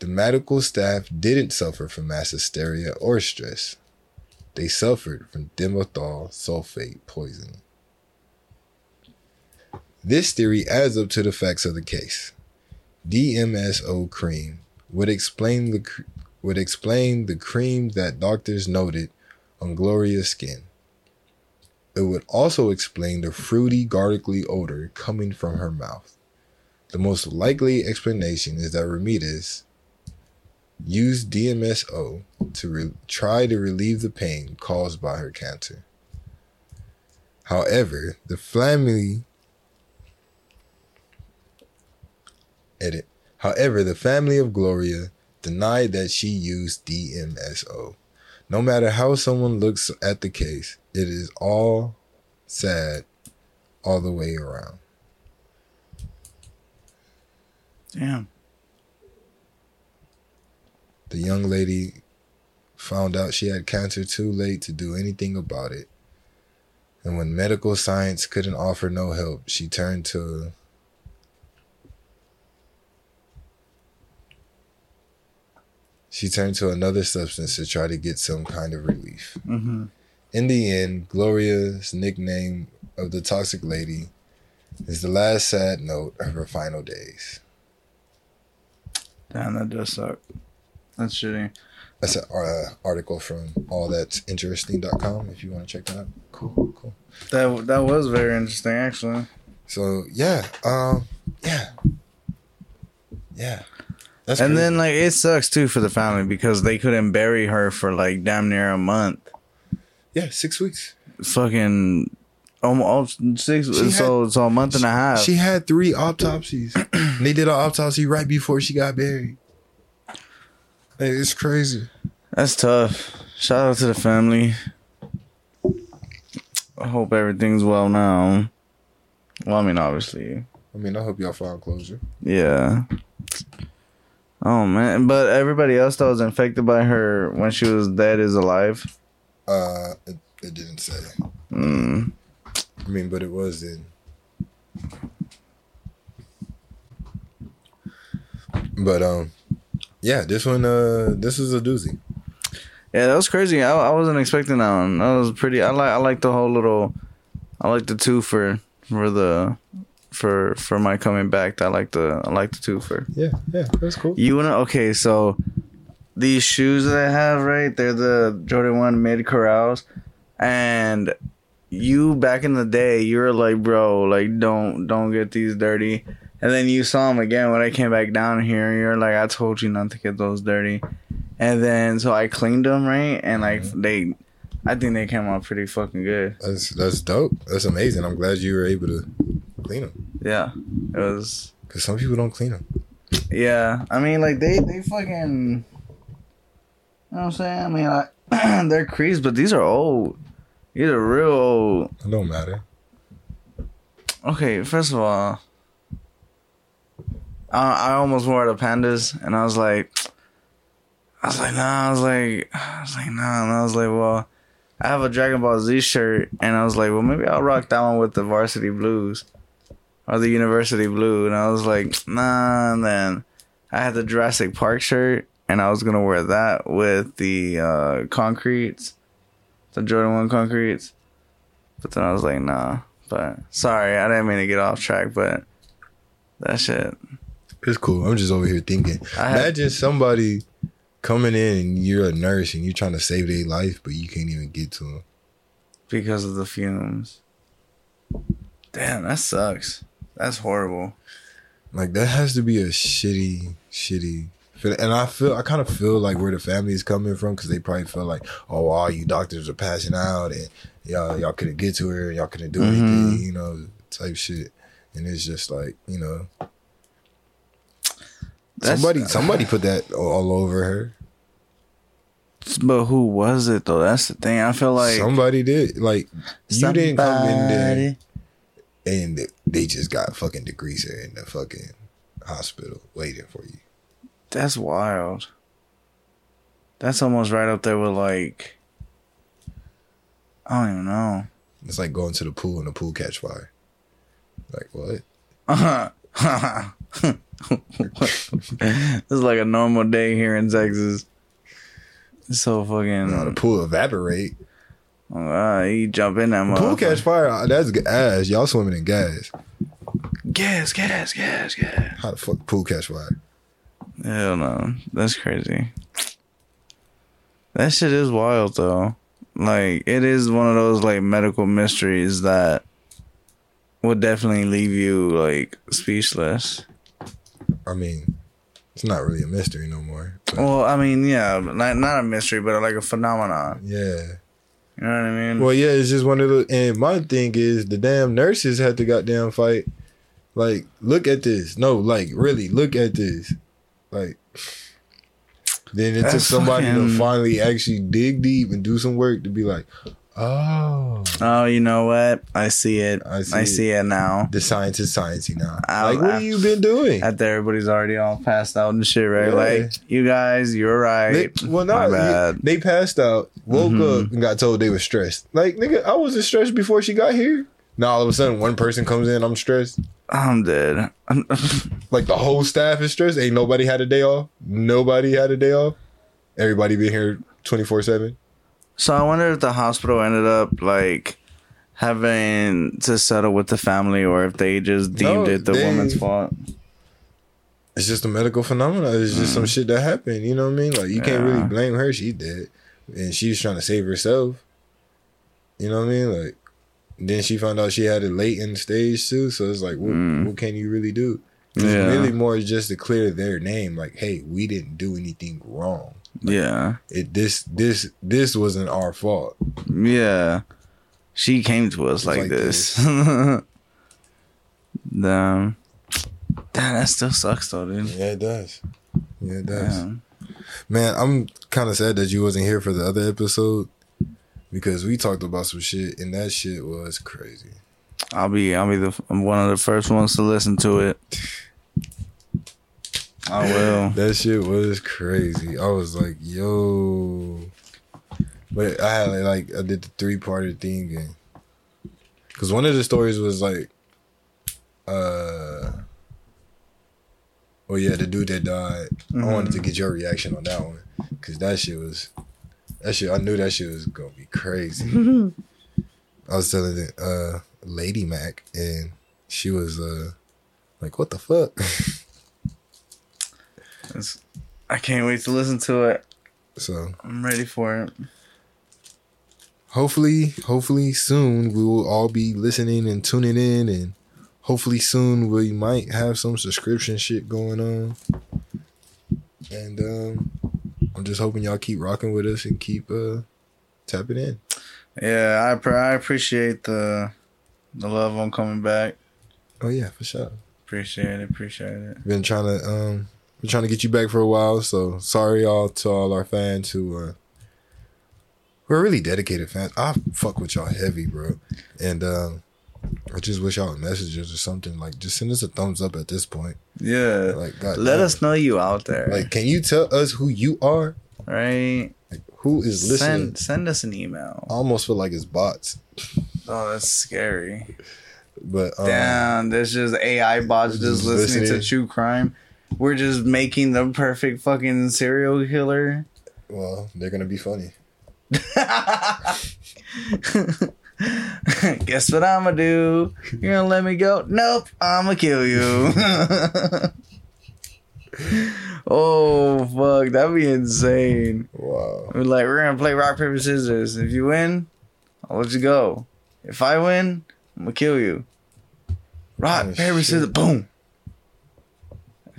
The medical staff didn't suffer from mass hysteria or stress. They suffered from dimethyl sulfate poisoning. This theory adds up to the facts of the case. DMSO cream would explain the would explain the cream that doctors noted on Gloria's skin. It would also explain the fruity, garlicky odor coming from her mouth. The most likely explanation is that Ramirez used DMSO to re- try to relieve the pain caused by her cancer. However, the family edit. However, the family of Gloria denied that she used DMSO. No matter how someone looks at the case, it is all sad all the way around. Damn. The young lady found out she had cancer too late to do anything about it. And when medical science couldn't offer no help, she turned to she turned to another substance to try to get some kind of relief. Mm-hmm. In the end, Gloria's nickname of the toxic lady is the last sad note of her final days. Damn, that does suck. That's shitty. That's an uh, article from allthat'sinteresting.com if you want to check that out. Cool, cool. That that was very interesting, actually. So yeah, um, yeah, yeah. That's and then like it sucks too for the family because they couldn't bury her for like damn near a month. yeah, six weeks. Fucking almost six. She so so a month and a half. She had three autopsies. They did an autopsy right before she got buried. Hey, it's crazy. That's tough. Shout out to the family. I hope everything's well now. Well, I mean, obviously, I mean, I hope y'all found closure. yeah. Oh man, but everybody else that was infected by her when she was dead is alive. Uh, it, it didn't say. Mm. I mean, but it was in. But um, yeah, this one uh, this is a doozy. Yeah, that was crazy. I, I wasn't expecting that one. That was pretty. I like I like the whole little. I like the two for for the for for my coming back. I like the I like the two for Yeah, yeah, that's cool. you wanna okay. So these shoes that I have, right? They're the Jordan One mid corrals, and you back in the day, you were like, bro, like don't don't get these dirty. And then you saw them again when I came back down here. You're like, I told you not to get those dirty. And then so I cleaned them right, and like mm-hmm. they, I think they came out pretty fucking good. That's that's dope. That's amazing. I'm glad you were able to clean them Yeah, it was. because some people don't clean them. Yeah, I mean, like they they fucking. You know what I'm saying? I mean, like, they're creased, but these are old. These are real old. It don't matter. Okay, first of all, I, I almost wore the pandas, and I was like, I was like, nah. I was like, I was like, nah. And I was like, well, I have a Dragon Ball Z shirt, and I was like, well, maybe I'll rock that one with the Varsity Blues or the University Blue. And I was like, nah. And then I had the Jurassic Park shirt, and I was gonna wear that with the uh, concretes, the Jordan One concretes. But then I was like, nah. But sorry, I didn't mean to get off track, but that shit. It's cool. I'm just over here thinking. I Imagine somebody coming in and you're a nurse and you're trying to save their life, but you can't even get to them. because of the fumes. Damn, that sucks. That's horrible. Like that has to be a shitty, shitty. feel- And I feel, I kind of feel like where the family is coming from because they probably feel like, oh, all you doctors are passing out and y'all, y'all couldn't get to her, y'all couldn't do Mhm. anything, you know, type shit. And it's just like, you know, That's- somebody, somebody put that all- over her. But who was it though? That's the thing. I feel like somebody did. Like you didn't come in there and they just got fucking degreaser in the fucking hospital waiting for you. That's wild. That's almost right up there with like. I don't even know. It's like going to the pool and the pool catch fire. Like what? it's like a normal day here in Texas. It's so fucking. No, the pool evaporate. Uh, you jump in that Pool catch fire. uh, That's gas. Y'all swimming in gas. Gas, gas, gas, gas. How the fuck pool catch fire? Hell no. That's crazy. That shit is wild though. Like it is one of those like medical mysteries that would definitely leave you like speechless. I mean, it's not really a mystery no more. but Well, I mean, yeah, not a mystery, but like a phenomenon. yeah. You know what I mean? Well, yeah, it's just one of the. And my thing is, the damn nurses had to goddamn fight. Like, look at this. No, like, really, look at this. Like, then it took That's somebody to finally actually dig deep and do some work to be like, oh, oh, you know what? I see it. I I see see, it. now. the science is sciencey now. Ow, like, what ow. have you been doing? After everybody's already all passed out and shit, right? Yeah. Like, you guys, you're They, right. well, My not bad. they passed out, woke Mhm. up, and got told they were stressed. Like, nigga, I wasn't stressed before she got here. Now all of a sudden, one person comes in, I'm stressed. I'm dead. Like the whole staff is stressed. Ain't nobody had a day off. Nobody had a day off. Everybody been here twenty four seven. So I wonder if the hospital ended up like having to settle with the family, or if they just deemed No, it the they- woman's fault. It's just a medical phenomenon. It's just some shit that happened. You know what I mean? Like you can't really Mm. Blame her. She did, and she's trying to save herself. You know what I mean? Like then she found out she had it late in the stage too. So it's like, what, Mm. what can you really do? It's Yeah. really more just to clear their name. Like, hey, we didn't do anything wrong. Yeah, It this this this wasn't our fault. yeah. She came to us like, like this. Damn. Damn, that still sucks though, dude. Yeah, it does. Yeah, it does. Damn. Man, I'm kind of sad that you wasn't here for the other episode because we talked about some shit and that shit was crazy. I'll be, I'll be the I'm one of the first ones to listen to it. I will. That shit was crazy. I was like, yo. But I had like I did the three parter thing and because one of the stories was like, uh, oh yeah, the dude that died. I wanted to get your reaction on that one because that shit was that shit. I knew that shit was gonna be crazy. I was telling it, uh, Lady Mac, and she was uh, like, "What the fuck?" It's- I can't wait to listen to it. so I'm ready for it. hopefully, hopefully soon we will all be listening and tuning in, and hopefully soon we might have some subscription shit going on. And um, I'm just hoping y'all keep rocking with us and keep uh tapping in. Yeah, I pr- I appreciate the the love on coming back. Oh yeah, for sure. Appreciate it. Appreciate it. Been trying to um been trying to get you back for a while, so sorry all to all our fans who uh we're really dedicated fans. I fuck with y'all heavy, bro. And um I just wish y'all would message us or something. Like, just send us a thumbs up at this point. Yeah. Like, God Let damn. us know you out there. Like, can you tell us who you are? right? Like, who is listening? Send send us an email. I almost feel like it's bots, Oh, that's scary. but um, Damn, there's just AI bots just, Just listening, listening. to true crime. We're just making the perfect fucking serial killer. well, they're gonna be funny. Guess what I'm gonna do? You're gonna let me go? Nope, I'm gonna kill you. oh fuck, that'd be insane. Wow. We're like, we're gonna play rock paper scissors. If you win, I'll let you go. If I win, I'm gonna kill you. Rock Oh, paper shit. scissors, boom.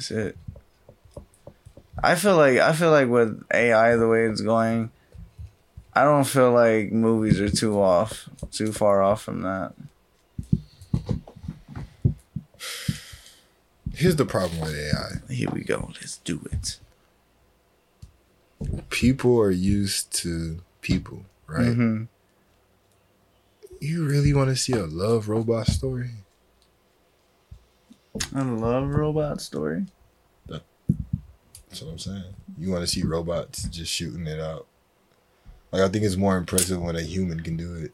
That's it. I feel like I feel like with AI the way it's going, I don't feel like movies are too off, too far off from that. Here's the problem with AI. Here we go. Let's do it. People are used to people, right? Mhm. You really want to see a love robot story? I love robot story. That's what I'm saying. You want to see robots just shooting it out. Like I think it's more impressive when a human can do it.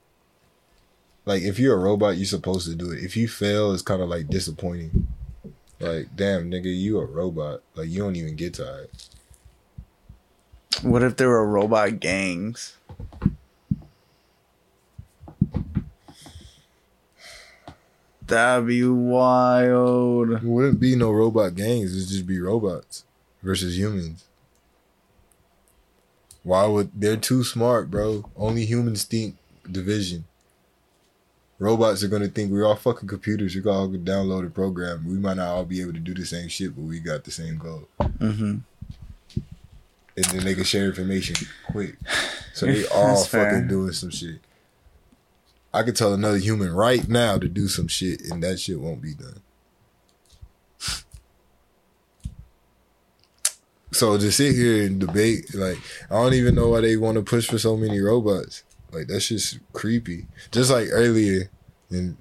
Like if you're a robot, you're supposed to do it. If you fail, it's kind of like disappointing. Like damn, nigga, you a robot. Like you don't even get tired. What if there were robot gangs? That'd be wild. It wouldn't be no robot gangs. It'd just be robots versus humans. Why would they're too smart, bro? Only humans think division. Robots are gonna think we're all fucking computers. We all can download a program. We might not all be able to do the same shit, but we got the same goal. Mm-hmm. And then they can share information quick. So they all fucking doing some shit. I could tell another human right now to do some shit, and that shit won't be done. So to sit here and debate, like, I don't even know why they want to push for so many robots. Like that's just creepy. Just like earlier, and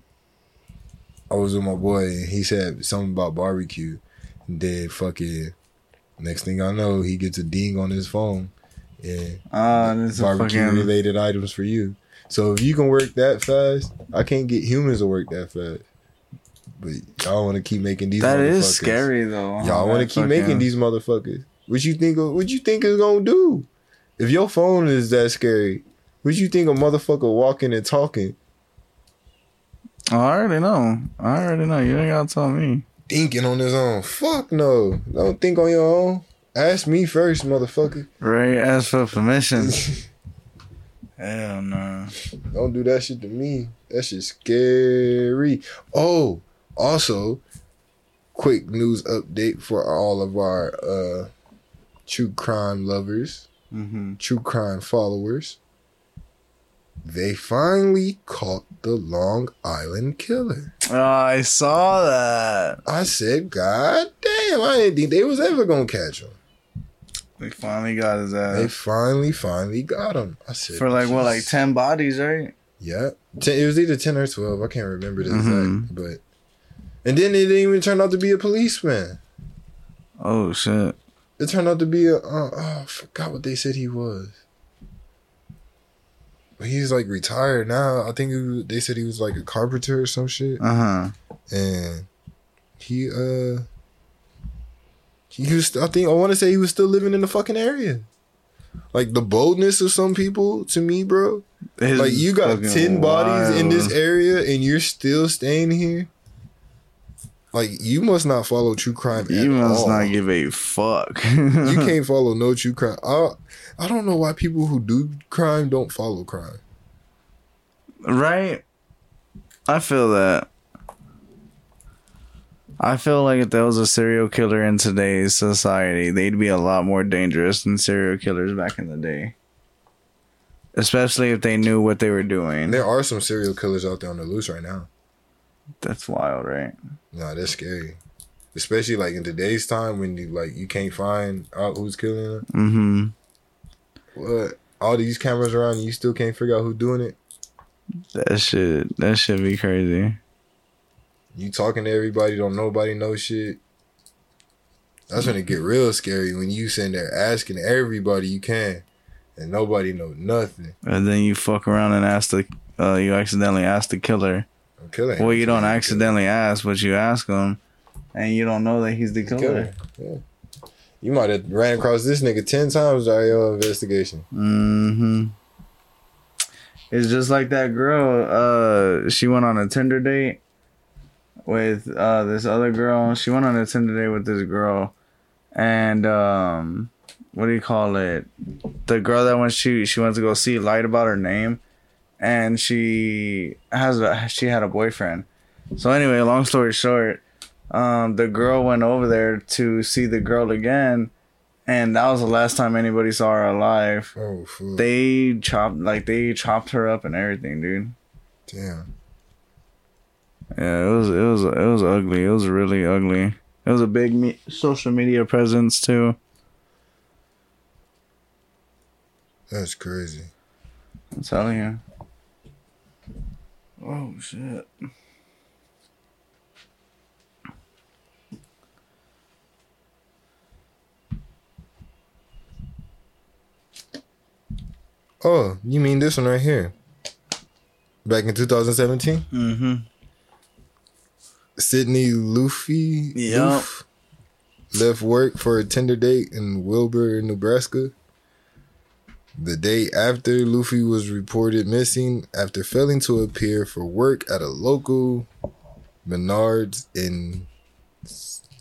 I was with my boy, and he said something about barbecue. And then fucking next thing I know, he gets a ding on his phone, Ah, is a barbecue fucking. related items for you. So if you can work that fast, I can't get humans to work that fast. But y'all want to keep making these. Motherfuckers. That is scary though. Y'all want to keep making these motherfuckers. What you think? What you think is gonna do? If your phone is that scary, what you think a motherfucker walking and talking, Oh, I already know. I already know. You ain't gotta tell me. thinking on his own? Fuck no! Don't think on your own. Ask me first, motherfucker. Right? Ask for permission. Hell no. Don't do that shit to me. That shit scary. Oh, also, quick news update for all of our uh true crime lovers, Mm-hmm. true crime followers. They finally caught the Long Island killer. Oh, I saw that. I said, God damn, I didn't think they was ever gonna catch him. We finally got his ass. They finally, finally got him. I said, For like what, like ten bodies, right? Yeah, Ten, it was either ten or twelve. I can't remember the Mhm. exact, but and then it didn't even turn out to be a policeman. Oh shit. It turned out to be a. Uh, oh, I forgot what they said he was. But he's like retired now. I think was, they said he was like a carpenter or some shit, Uh huh. and he uh. He was. I think I want to say he was still living in the fucking area. Like the boldness of some people, to me, bro. Like you got ten bodies in this area and you're still staying here. Like you must not follow true crime. You at must all. not give a fuck. You can't follow no true crime. I I don't know why people who do crime don't follow crime. right? I feel that. I feel like if there was a serial killer in today's society, they'd be a lot more dangerous than serial killers back in the day. Especially if they knew what they were doing. There are some serial killers out there on the loose right now. That's wild, right? Nah, that's scary. Especially like in today's time when you like you can't find out who's killing them. Mm-hmm. What? All these cameras around and you still can't figure out who's doing it. That shit. That should be crazy. You talking to everybody, don't nobody know shit. That's when it get real scary when you sitting there asking everybody you can, and nobody know nothing. And then you fuck around and ask the. Uh, you accidentally ask the killer. I'm killing. Well, you don't accidentally ask, but you ask him, and you don't know that he's the killing killer. Yeah. You might have ran across this nigga ten times during your investigation. Mm-hmm. It's just like that girl. Uh, she went on a Tinder date with uh this other girl. She went on a Tinder date with this girl, and um, what do you call it? The girl that went she she went to go see lied about her name, and she has a, she had a boyfriend. So anyway, long story short, um, the girl went over there to see the girl again, and that was the last time anybody saw her alive Oh fuck! they chopped like they chopped her up and everything, dude. Damn. Yeah, it was it was it was ugly. It was really ugly. It was a big me- social media presence too. That's crazy. I'm telling you. Oh shit. Oh, you mean this one right here? Back in 2017, Mm-hmm. Sydney Luffy. Loofe left work for a Tinder date in Wilber, Nebraska. The day after, Luffy was reported missing after failing to appear for work at a local Menards in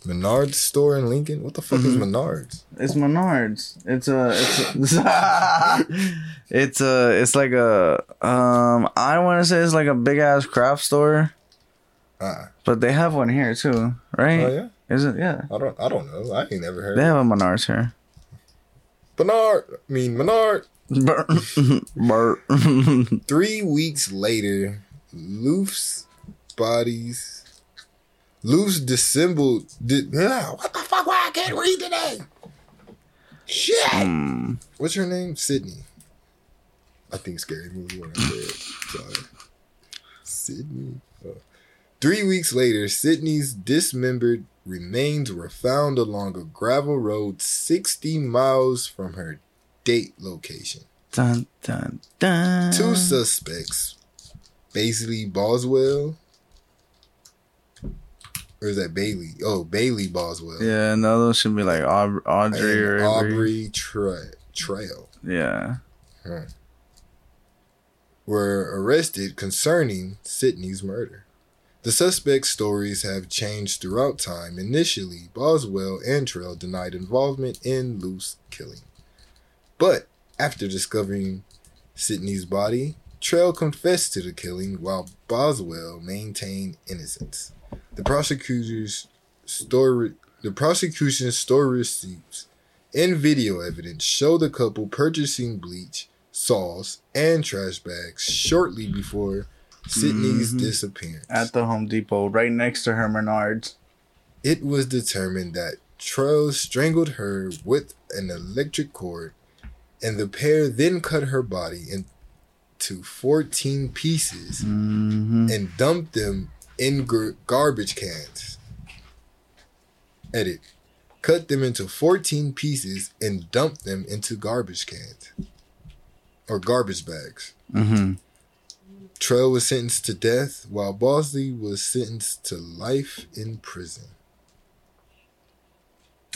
Menards store in Lincoln. What the fuck is Mhm. Menards? It's Menards. It's a it's a, it's a it's like a um I want to say it's like a big ass craft store, Ah, but they have one here too, right? oh yeah. Is it? Yeah. I don't. I don't know. I ain't never heard. They have a Menards here. Menard. I mean Menard. Bur- Three weeks later, Luff's bodies. Luff's dissembled. Di- ah, what the fuck? Why I can't read today? Shit. Hmm. What's her name? Sydney. I think scary movie when I said. Sorry. Sydney. Oh. Three weeks later, Sydney's dismembered remains were found along a gravel road 60 miles from her date location. Dun dun dun. Two suspects, Baisley Boswell, or is that Bailey? Oh, Bailey Boswell. Yeah, no, those should be like Aub- Audrey or Aubrey. Aubrey Tra- Trail Yeah. were arrested concerning Sydney's murder. The suspects' stories have changed throughout time. Initially, Boswell and Trail denied involvement in Luce killing. But after discovering Sydney's body, Trail confessed to the killing while Boswell maintained innocence. The prosecutor's story the prosecution's store receipts and video evidence show the couple purchasing bleach, saws, and trash bags shortly before Sydney's Mhm. disappearance. At the Home Depot, right next to her Menards. It was determined that Trail strangled her with an electric cord, and the pair then cut her body into 14 pieces Mm-hmm. and dumped them in gar- garbage cans. Edit. Cut them into 14 pieces and dumped them into garbage cans or garbage bags. Mm-hmm. Trail was sentenced to death, while Bosley was sentenced to life in prison.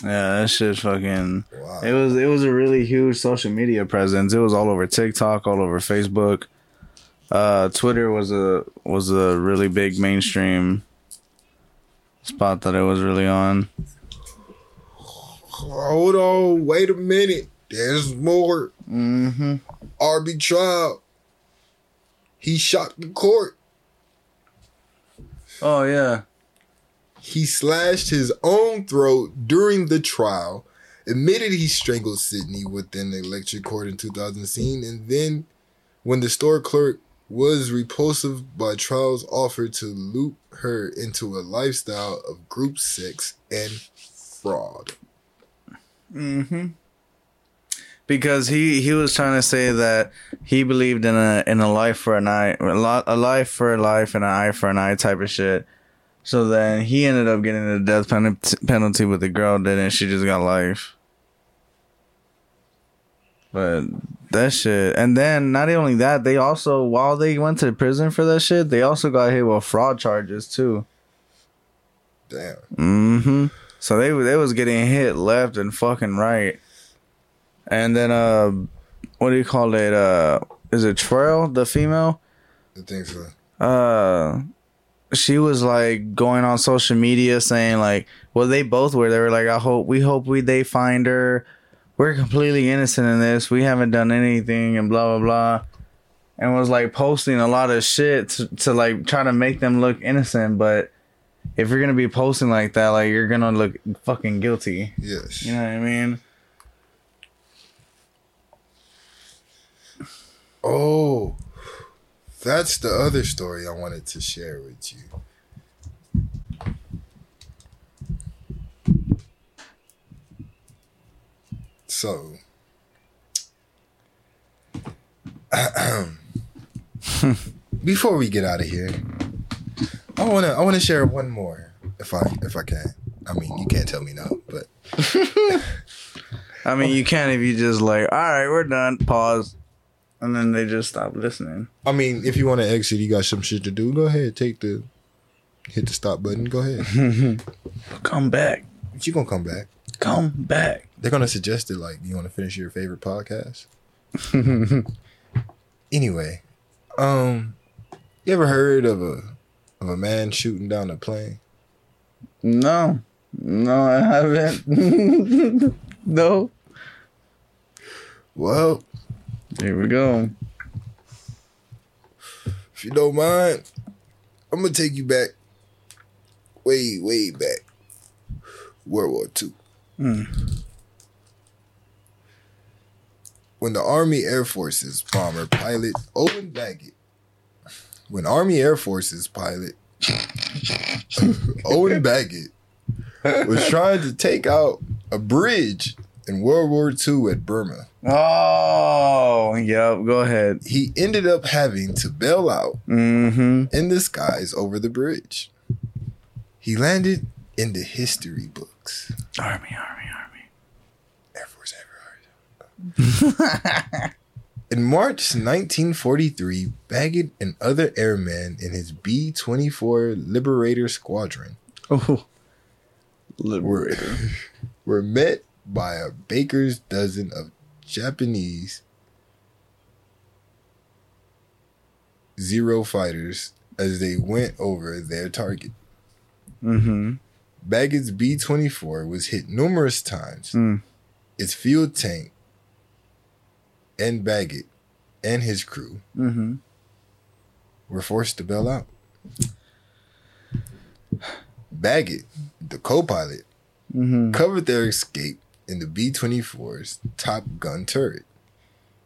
Yeah, that shit fucking. Wow. It was it was a really huge social media presence. It was all over TikTok, all over Facebook. Uh, Twitter was a was a really big mainstream spot that it was really on. Hold on, wait a minute. There's more. Mm-hmm. RB trial. He shot the court. Oh yeah. He slashed his own throat during the trial, admitted he strangled Sydney with an electric cord in 2016, and then, when the store clerk was repulsive by trials offered to loop her into a lifestyle of group sex and fraud. Mm-hmm. Because he he was trying to say that he believed in a in a life for an eye, a, lot, a life for a life and an eye for an eye type of shit. So then he ended up getting the death pen- penalty with the girl, didn't she? Just got life. But that shit, and then not only that, they also while they went to prison for that shit, they also got hit with fraud charges too. Damn. Mm-hmm. So they they was getting hit left and fucking right. And then uh what do you call it? Uh is it Trail, the female? I think so. Uh she was like going on social media saying like well they both were. They were like, I hope we hope we they find her. We're completely innocent in this. We haven't done anything and blah blah blah. And was like posting a lot of shit to, to like try to make them look innocent, but if you're gonna be posting like that, like you're gonna look fucking guilty. Yes. You know what I mean? Oh, that's the other story I wanted to share with you. So, before we get out of here, I wanna I wanna share one more if I if I can. I mean, you can't tell me no, but I mean, you can't if you just like, all right, we're done. Pause, and then they just stop listening. I mean, if you want to exit, you got some shit to do. Go ahead, take the hit the stop button. Go ahead. Come back, you gonna come back. come back. They're gonna suggest it like you want to finish your favorite podcast. anyway, um, you ever heard of a of a man shooting down a plane? No, no, I haven't. no. Well, Here we go. if you don't mind, I'm gonna take you back, way way back, World War Two. Hmm. When the Army Air Forces bomber pilot Owen Baggett, when Army Air Forces pilot Owen Baggett was trying to take out a bridge in World War II at Burma, Oh, yep. Go ahead. he ended up having to bail out Mm-hmm. in the skies over the bridge. He landed in the history books. Army, army, army. Air Force, Air Force. In March 1943, Baggett and other airmen in his B 24 Liberator Squadron Oh, were, liberator. were met by a baker's dozen of Japanese Zero fighters as they went over their target. Mm-hmm. Baggett's B 24 was hit numerous times. Mm. Its fuel tank and Baggett and his crew Mm-hmm. were forced to bail out. Baggett, the co pilot, Mm-hmm. covered their escape in the B 24's Top Gun turret.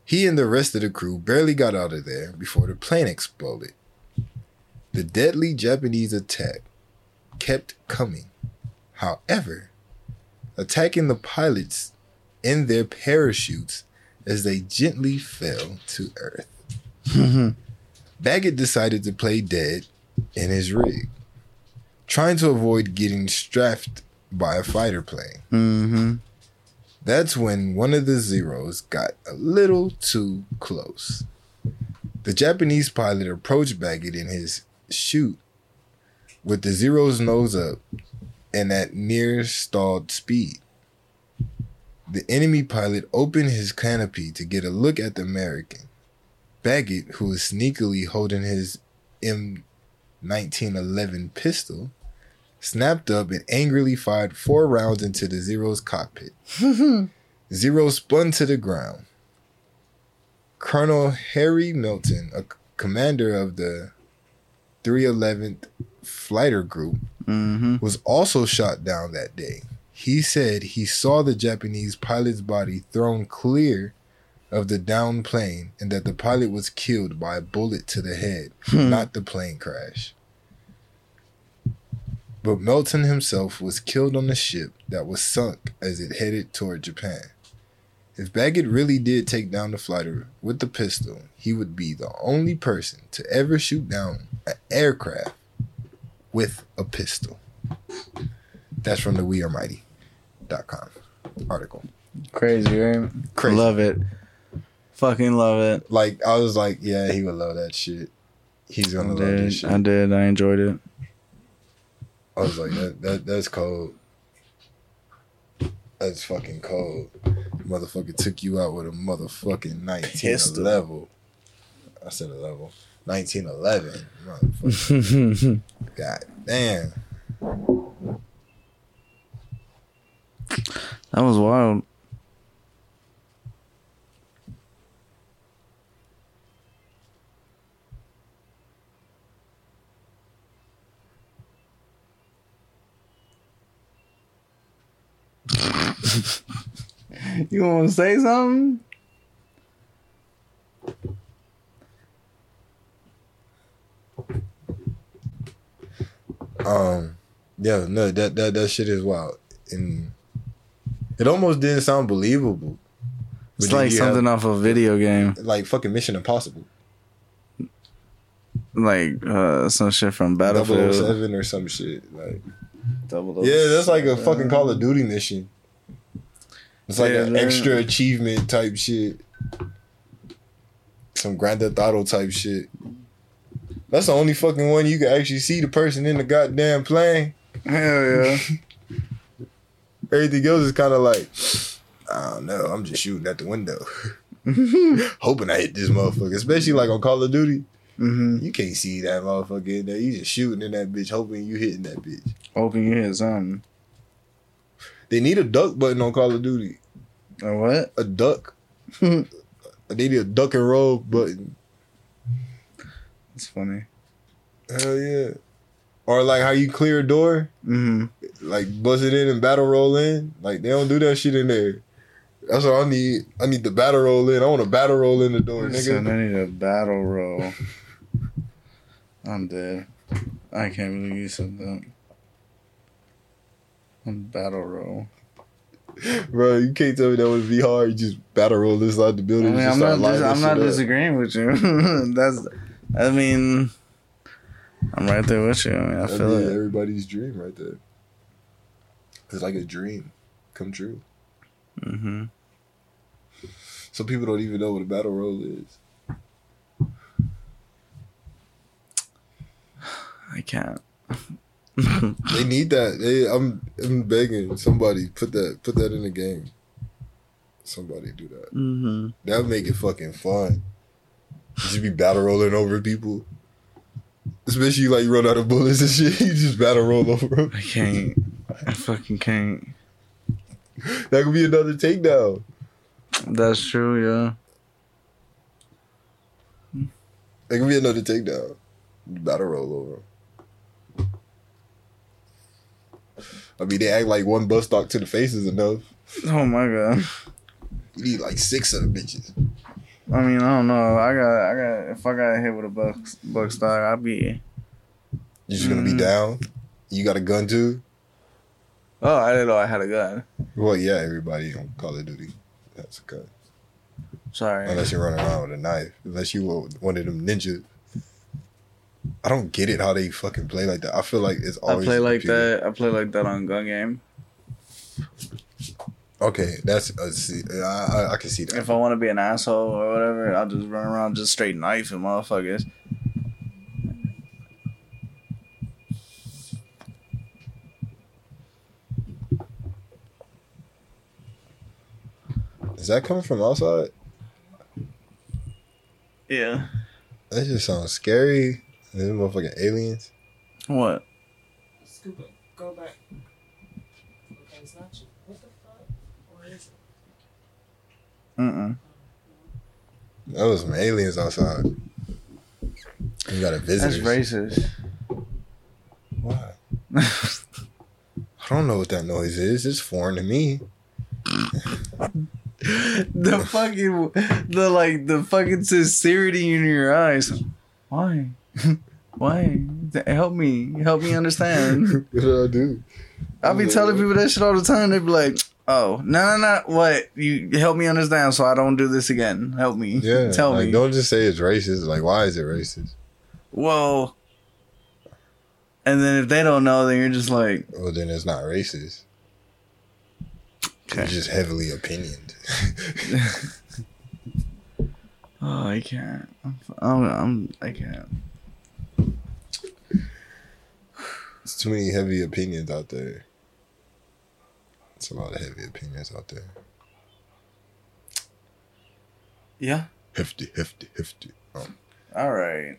He and the rest of the crew barely got out of there before the plane exploded. The deadly Japanese attack kept coming. However, attacking the pilots in their parachutes as they gently fell to earth. Mm-hmm. Baggett decided to play dead in his rig, trying to avoid getting strafed by a fighter plane. Mm-hmm. That's when one of the Zeros got a little too close. The Japanese pilot approached Baggett in his chute with the Zero's nose up and at near stalled speed. The enemy pilot opened his canopy to get a look at the American. Baggett, who was sneakily holding his M1911 pistol, snapped up and angrily fired four rounds into the Zero's cockpit. Zero spun to the ground. Colonel Harry Melton, a commander of the 311th Fighter Group, Mm-hmm. was also shot down that day. He said he saw the Japanese pilot's body thrown clear of the downed plane and that the pilot was killed by a bullet to the head, not the plane crash. But Melton himself was killed on the ship that was sunk as it headed toward Japan. If Baggett really did take down the fighter with the pistol, he would be the only person to ever shoot down an aircraft with a pistol. That's from the WeAreMighty.com article. Crazy, right? Crazy. Love it. Fucking love it. Like I was like, yeah, he would love that shit. He's gonna love this did. shit. I did. I enjoyed it. I was like, that, that that's cold. That's fucking cold. Motherfucker took you out with a motherfucking 19 Pistol. level. I said a level. 1911. Motherfucker. God damn. That was wild. You want to say something? Um, yeah, no, that that that shit is wild, and it almost didn't sound believable. It's like you have- something off a video game, like fucking Mission Impossible, like uh, some shit from Battlefield. 007 or some shit. Like, Double yeah, that's like a fucking Call of Duty mission. It's like Yeah, an man. extra achievement type shit. Some Grand Theft Auto type shit. That's the only fucking one you can actually see the person in the goddamn plane. Hell yeah. Everything else is kind of like, I don't know. I'm just shooting at the window, hoping I hit this motherfucker. Especially like on Call of Duty, hmm you can't see that motherfucker in there. You just shooting in that bitch, hoping you hitting that bitch. Hoping you hit something. They need a duck button on Call of Duty. Or what? A duck. they need a duck and roll button. It's funny. Hell yeah. Or like how you clear a door, hmm like bust it in and battle roll in. Like they don't do that shit in there. That's what I need. I need the battle roll in. I want a battle roll in the door, So nigga. I need a battle roll. I'm dead. I can't believe you said that. A battle roll. Bro, you can't tell me that would be hard. You just battle roll inside the I building. mean, just I'm start not. Dis- I'm not up. disagreeing with you. That's. I mean, I'm right there with you. I mean, I That'd feel it. everybody's dream right there. It's like a dream come true. Mm-hmm. Some people don't even know what a battle roll is. I can't. They need that. They, I'm, I'm begging somebody put that, put that in the game. Somebody do that. hmm That would make it fucking fun. Just be battle rolling over people. Especially like you run out of bullets and shit. You just battle roll over them. I can't. I fucking can't. That could be another takedown. That's true. Yeah. That could be another takedown. Battle roll over I mean, they act like one bus stock to the face is enough. Oh my god. You need like six of the bitches. I mean, I don't know. I got, I got. If I got hit with a buck, buck stock, I'd be. You're just gonna be Mm. down. You got a gun too. Oh, I didn't know I had a gun. Well, yeah, everybody on Call of Duty has a gun. Sorry. Unless you're running around with a knife. Unless you were one of them ninjas. I don't get it how they fucking play like that. I feel like it's always. I play like computer. that. I play like that on gun game. Okay, that's uh, see, I, I I can see that. If I want to be an asshole or whatever, I'll just run around just straight knifing motherfuckers. Is that coming from outside? Yeah. That just sounds scary. These motherfucking aliens. What? Scoop it. Go back. Okay, it's not you. What the fuck? Or is it? Mm-mm. That was some aliens outside. You got a visitor. That's visitor. racist. Why? I don't know what that noise is. It's foreign to me. the fucking, the like, the fucking sincerity in your eyes. Why? Why? Help me. Help me understand. what did I do? I be telling people that shit all the time. They be like, Oh no no no! What you help me understand so I don't do this again? Help me. Yeah, Tell like, me. Don't just say it's racist. Like, why is it racist? Well, and then if they don't know, then you're just like, Well, then it's not racist. Okay. It's just heavily opinioned. oh, I can't. I'm, I'm I can't. It's too many heavy opinions out there. It's a lot of heavy opinions out there. Yeah. Hefty, hefty, hefty. Um, All right.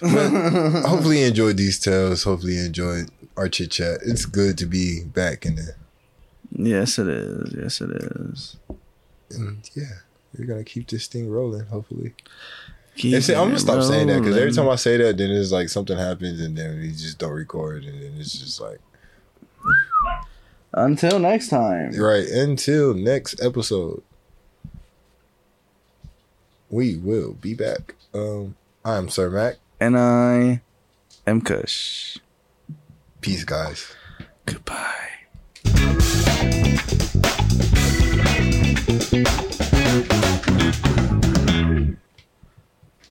hopefully you enjoyed these tales. Hopefully you enjoyed our chit chat. It's good to be back in the Yes, it is. Yes, it is. and yeah. We're gonna keep this thing rolling, hopefully. Keep And see, I'm gonna stop saying that because every time I say that, then it's like something happens and then we just don't record and then it's just like Until next time. right until next episode. We will be back. Um, I'm Sir Mac. And I am Kush. Peace, guys. Goodbye.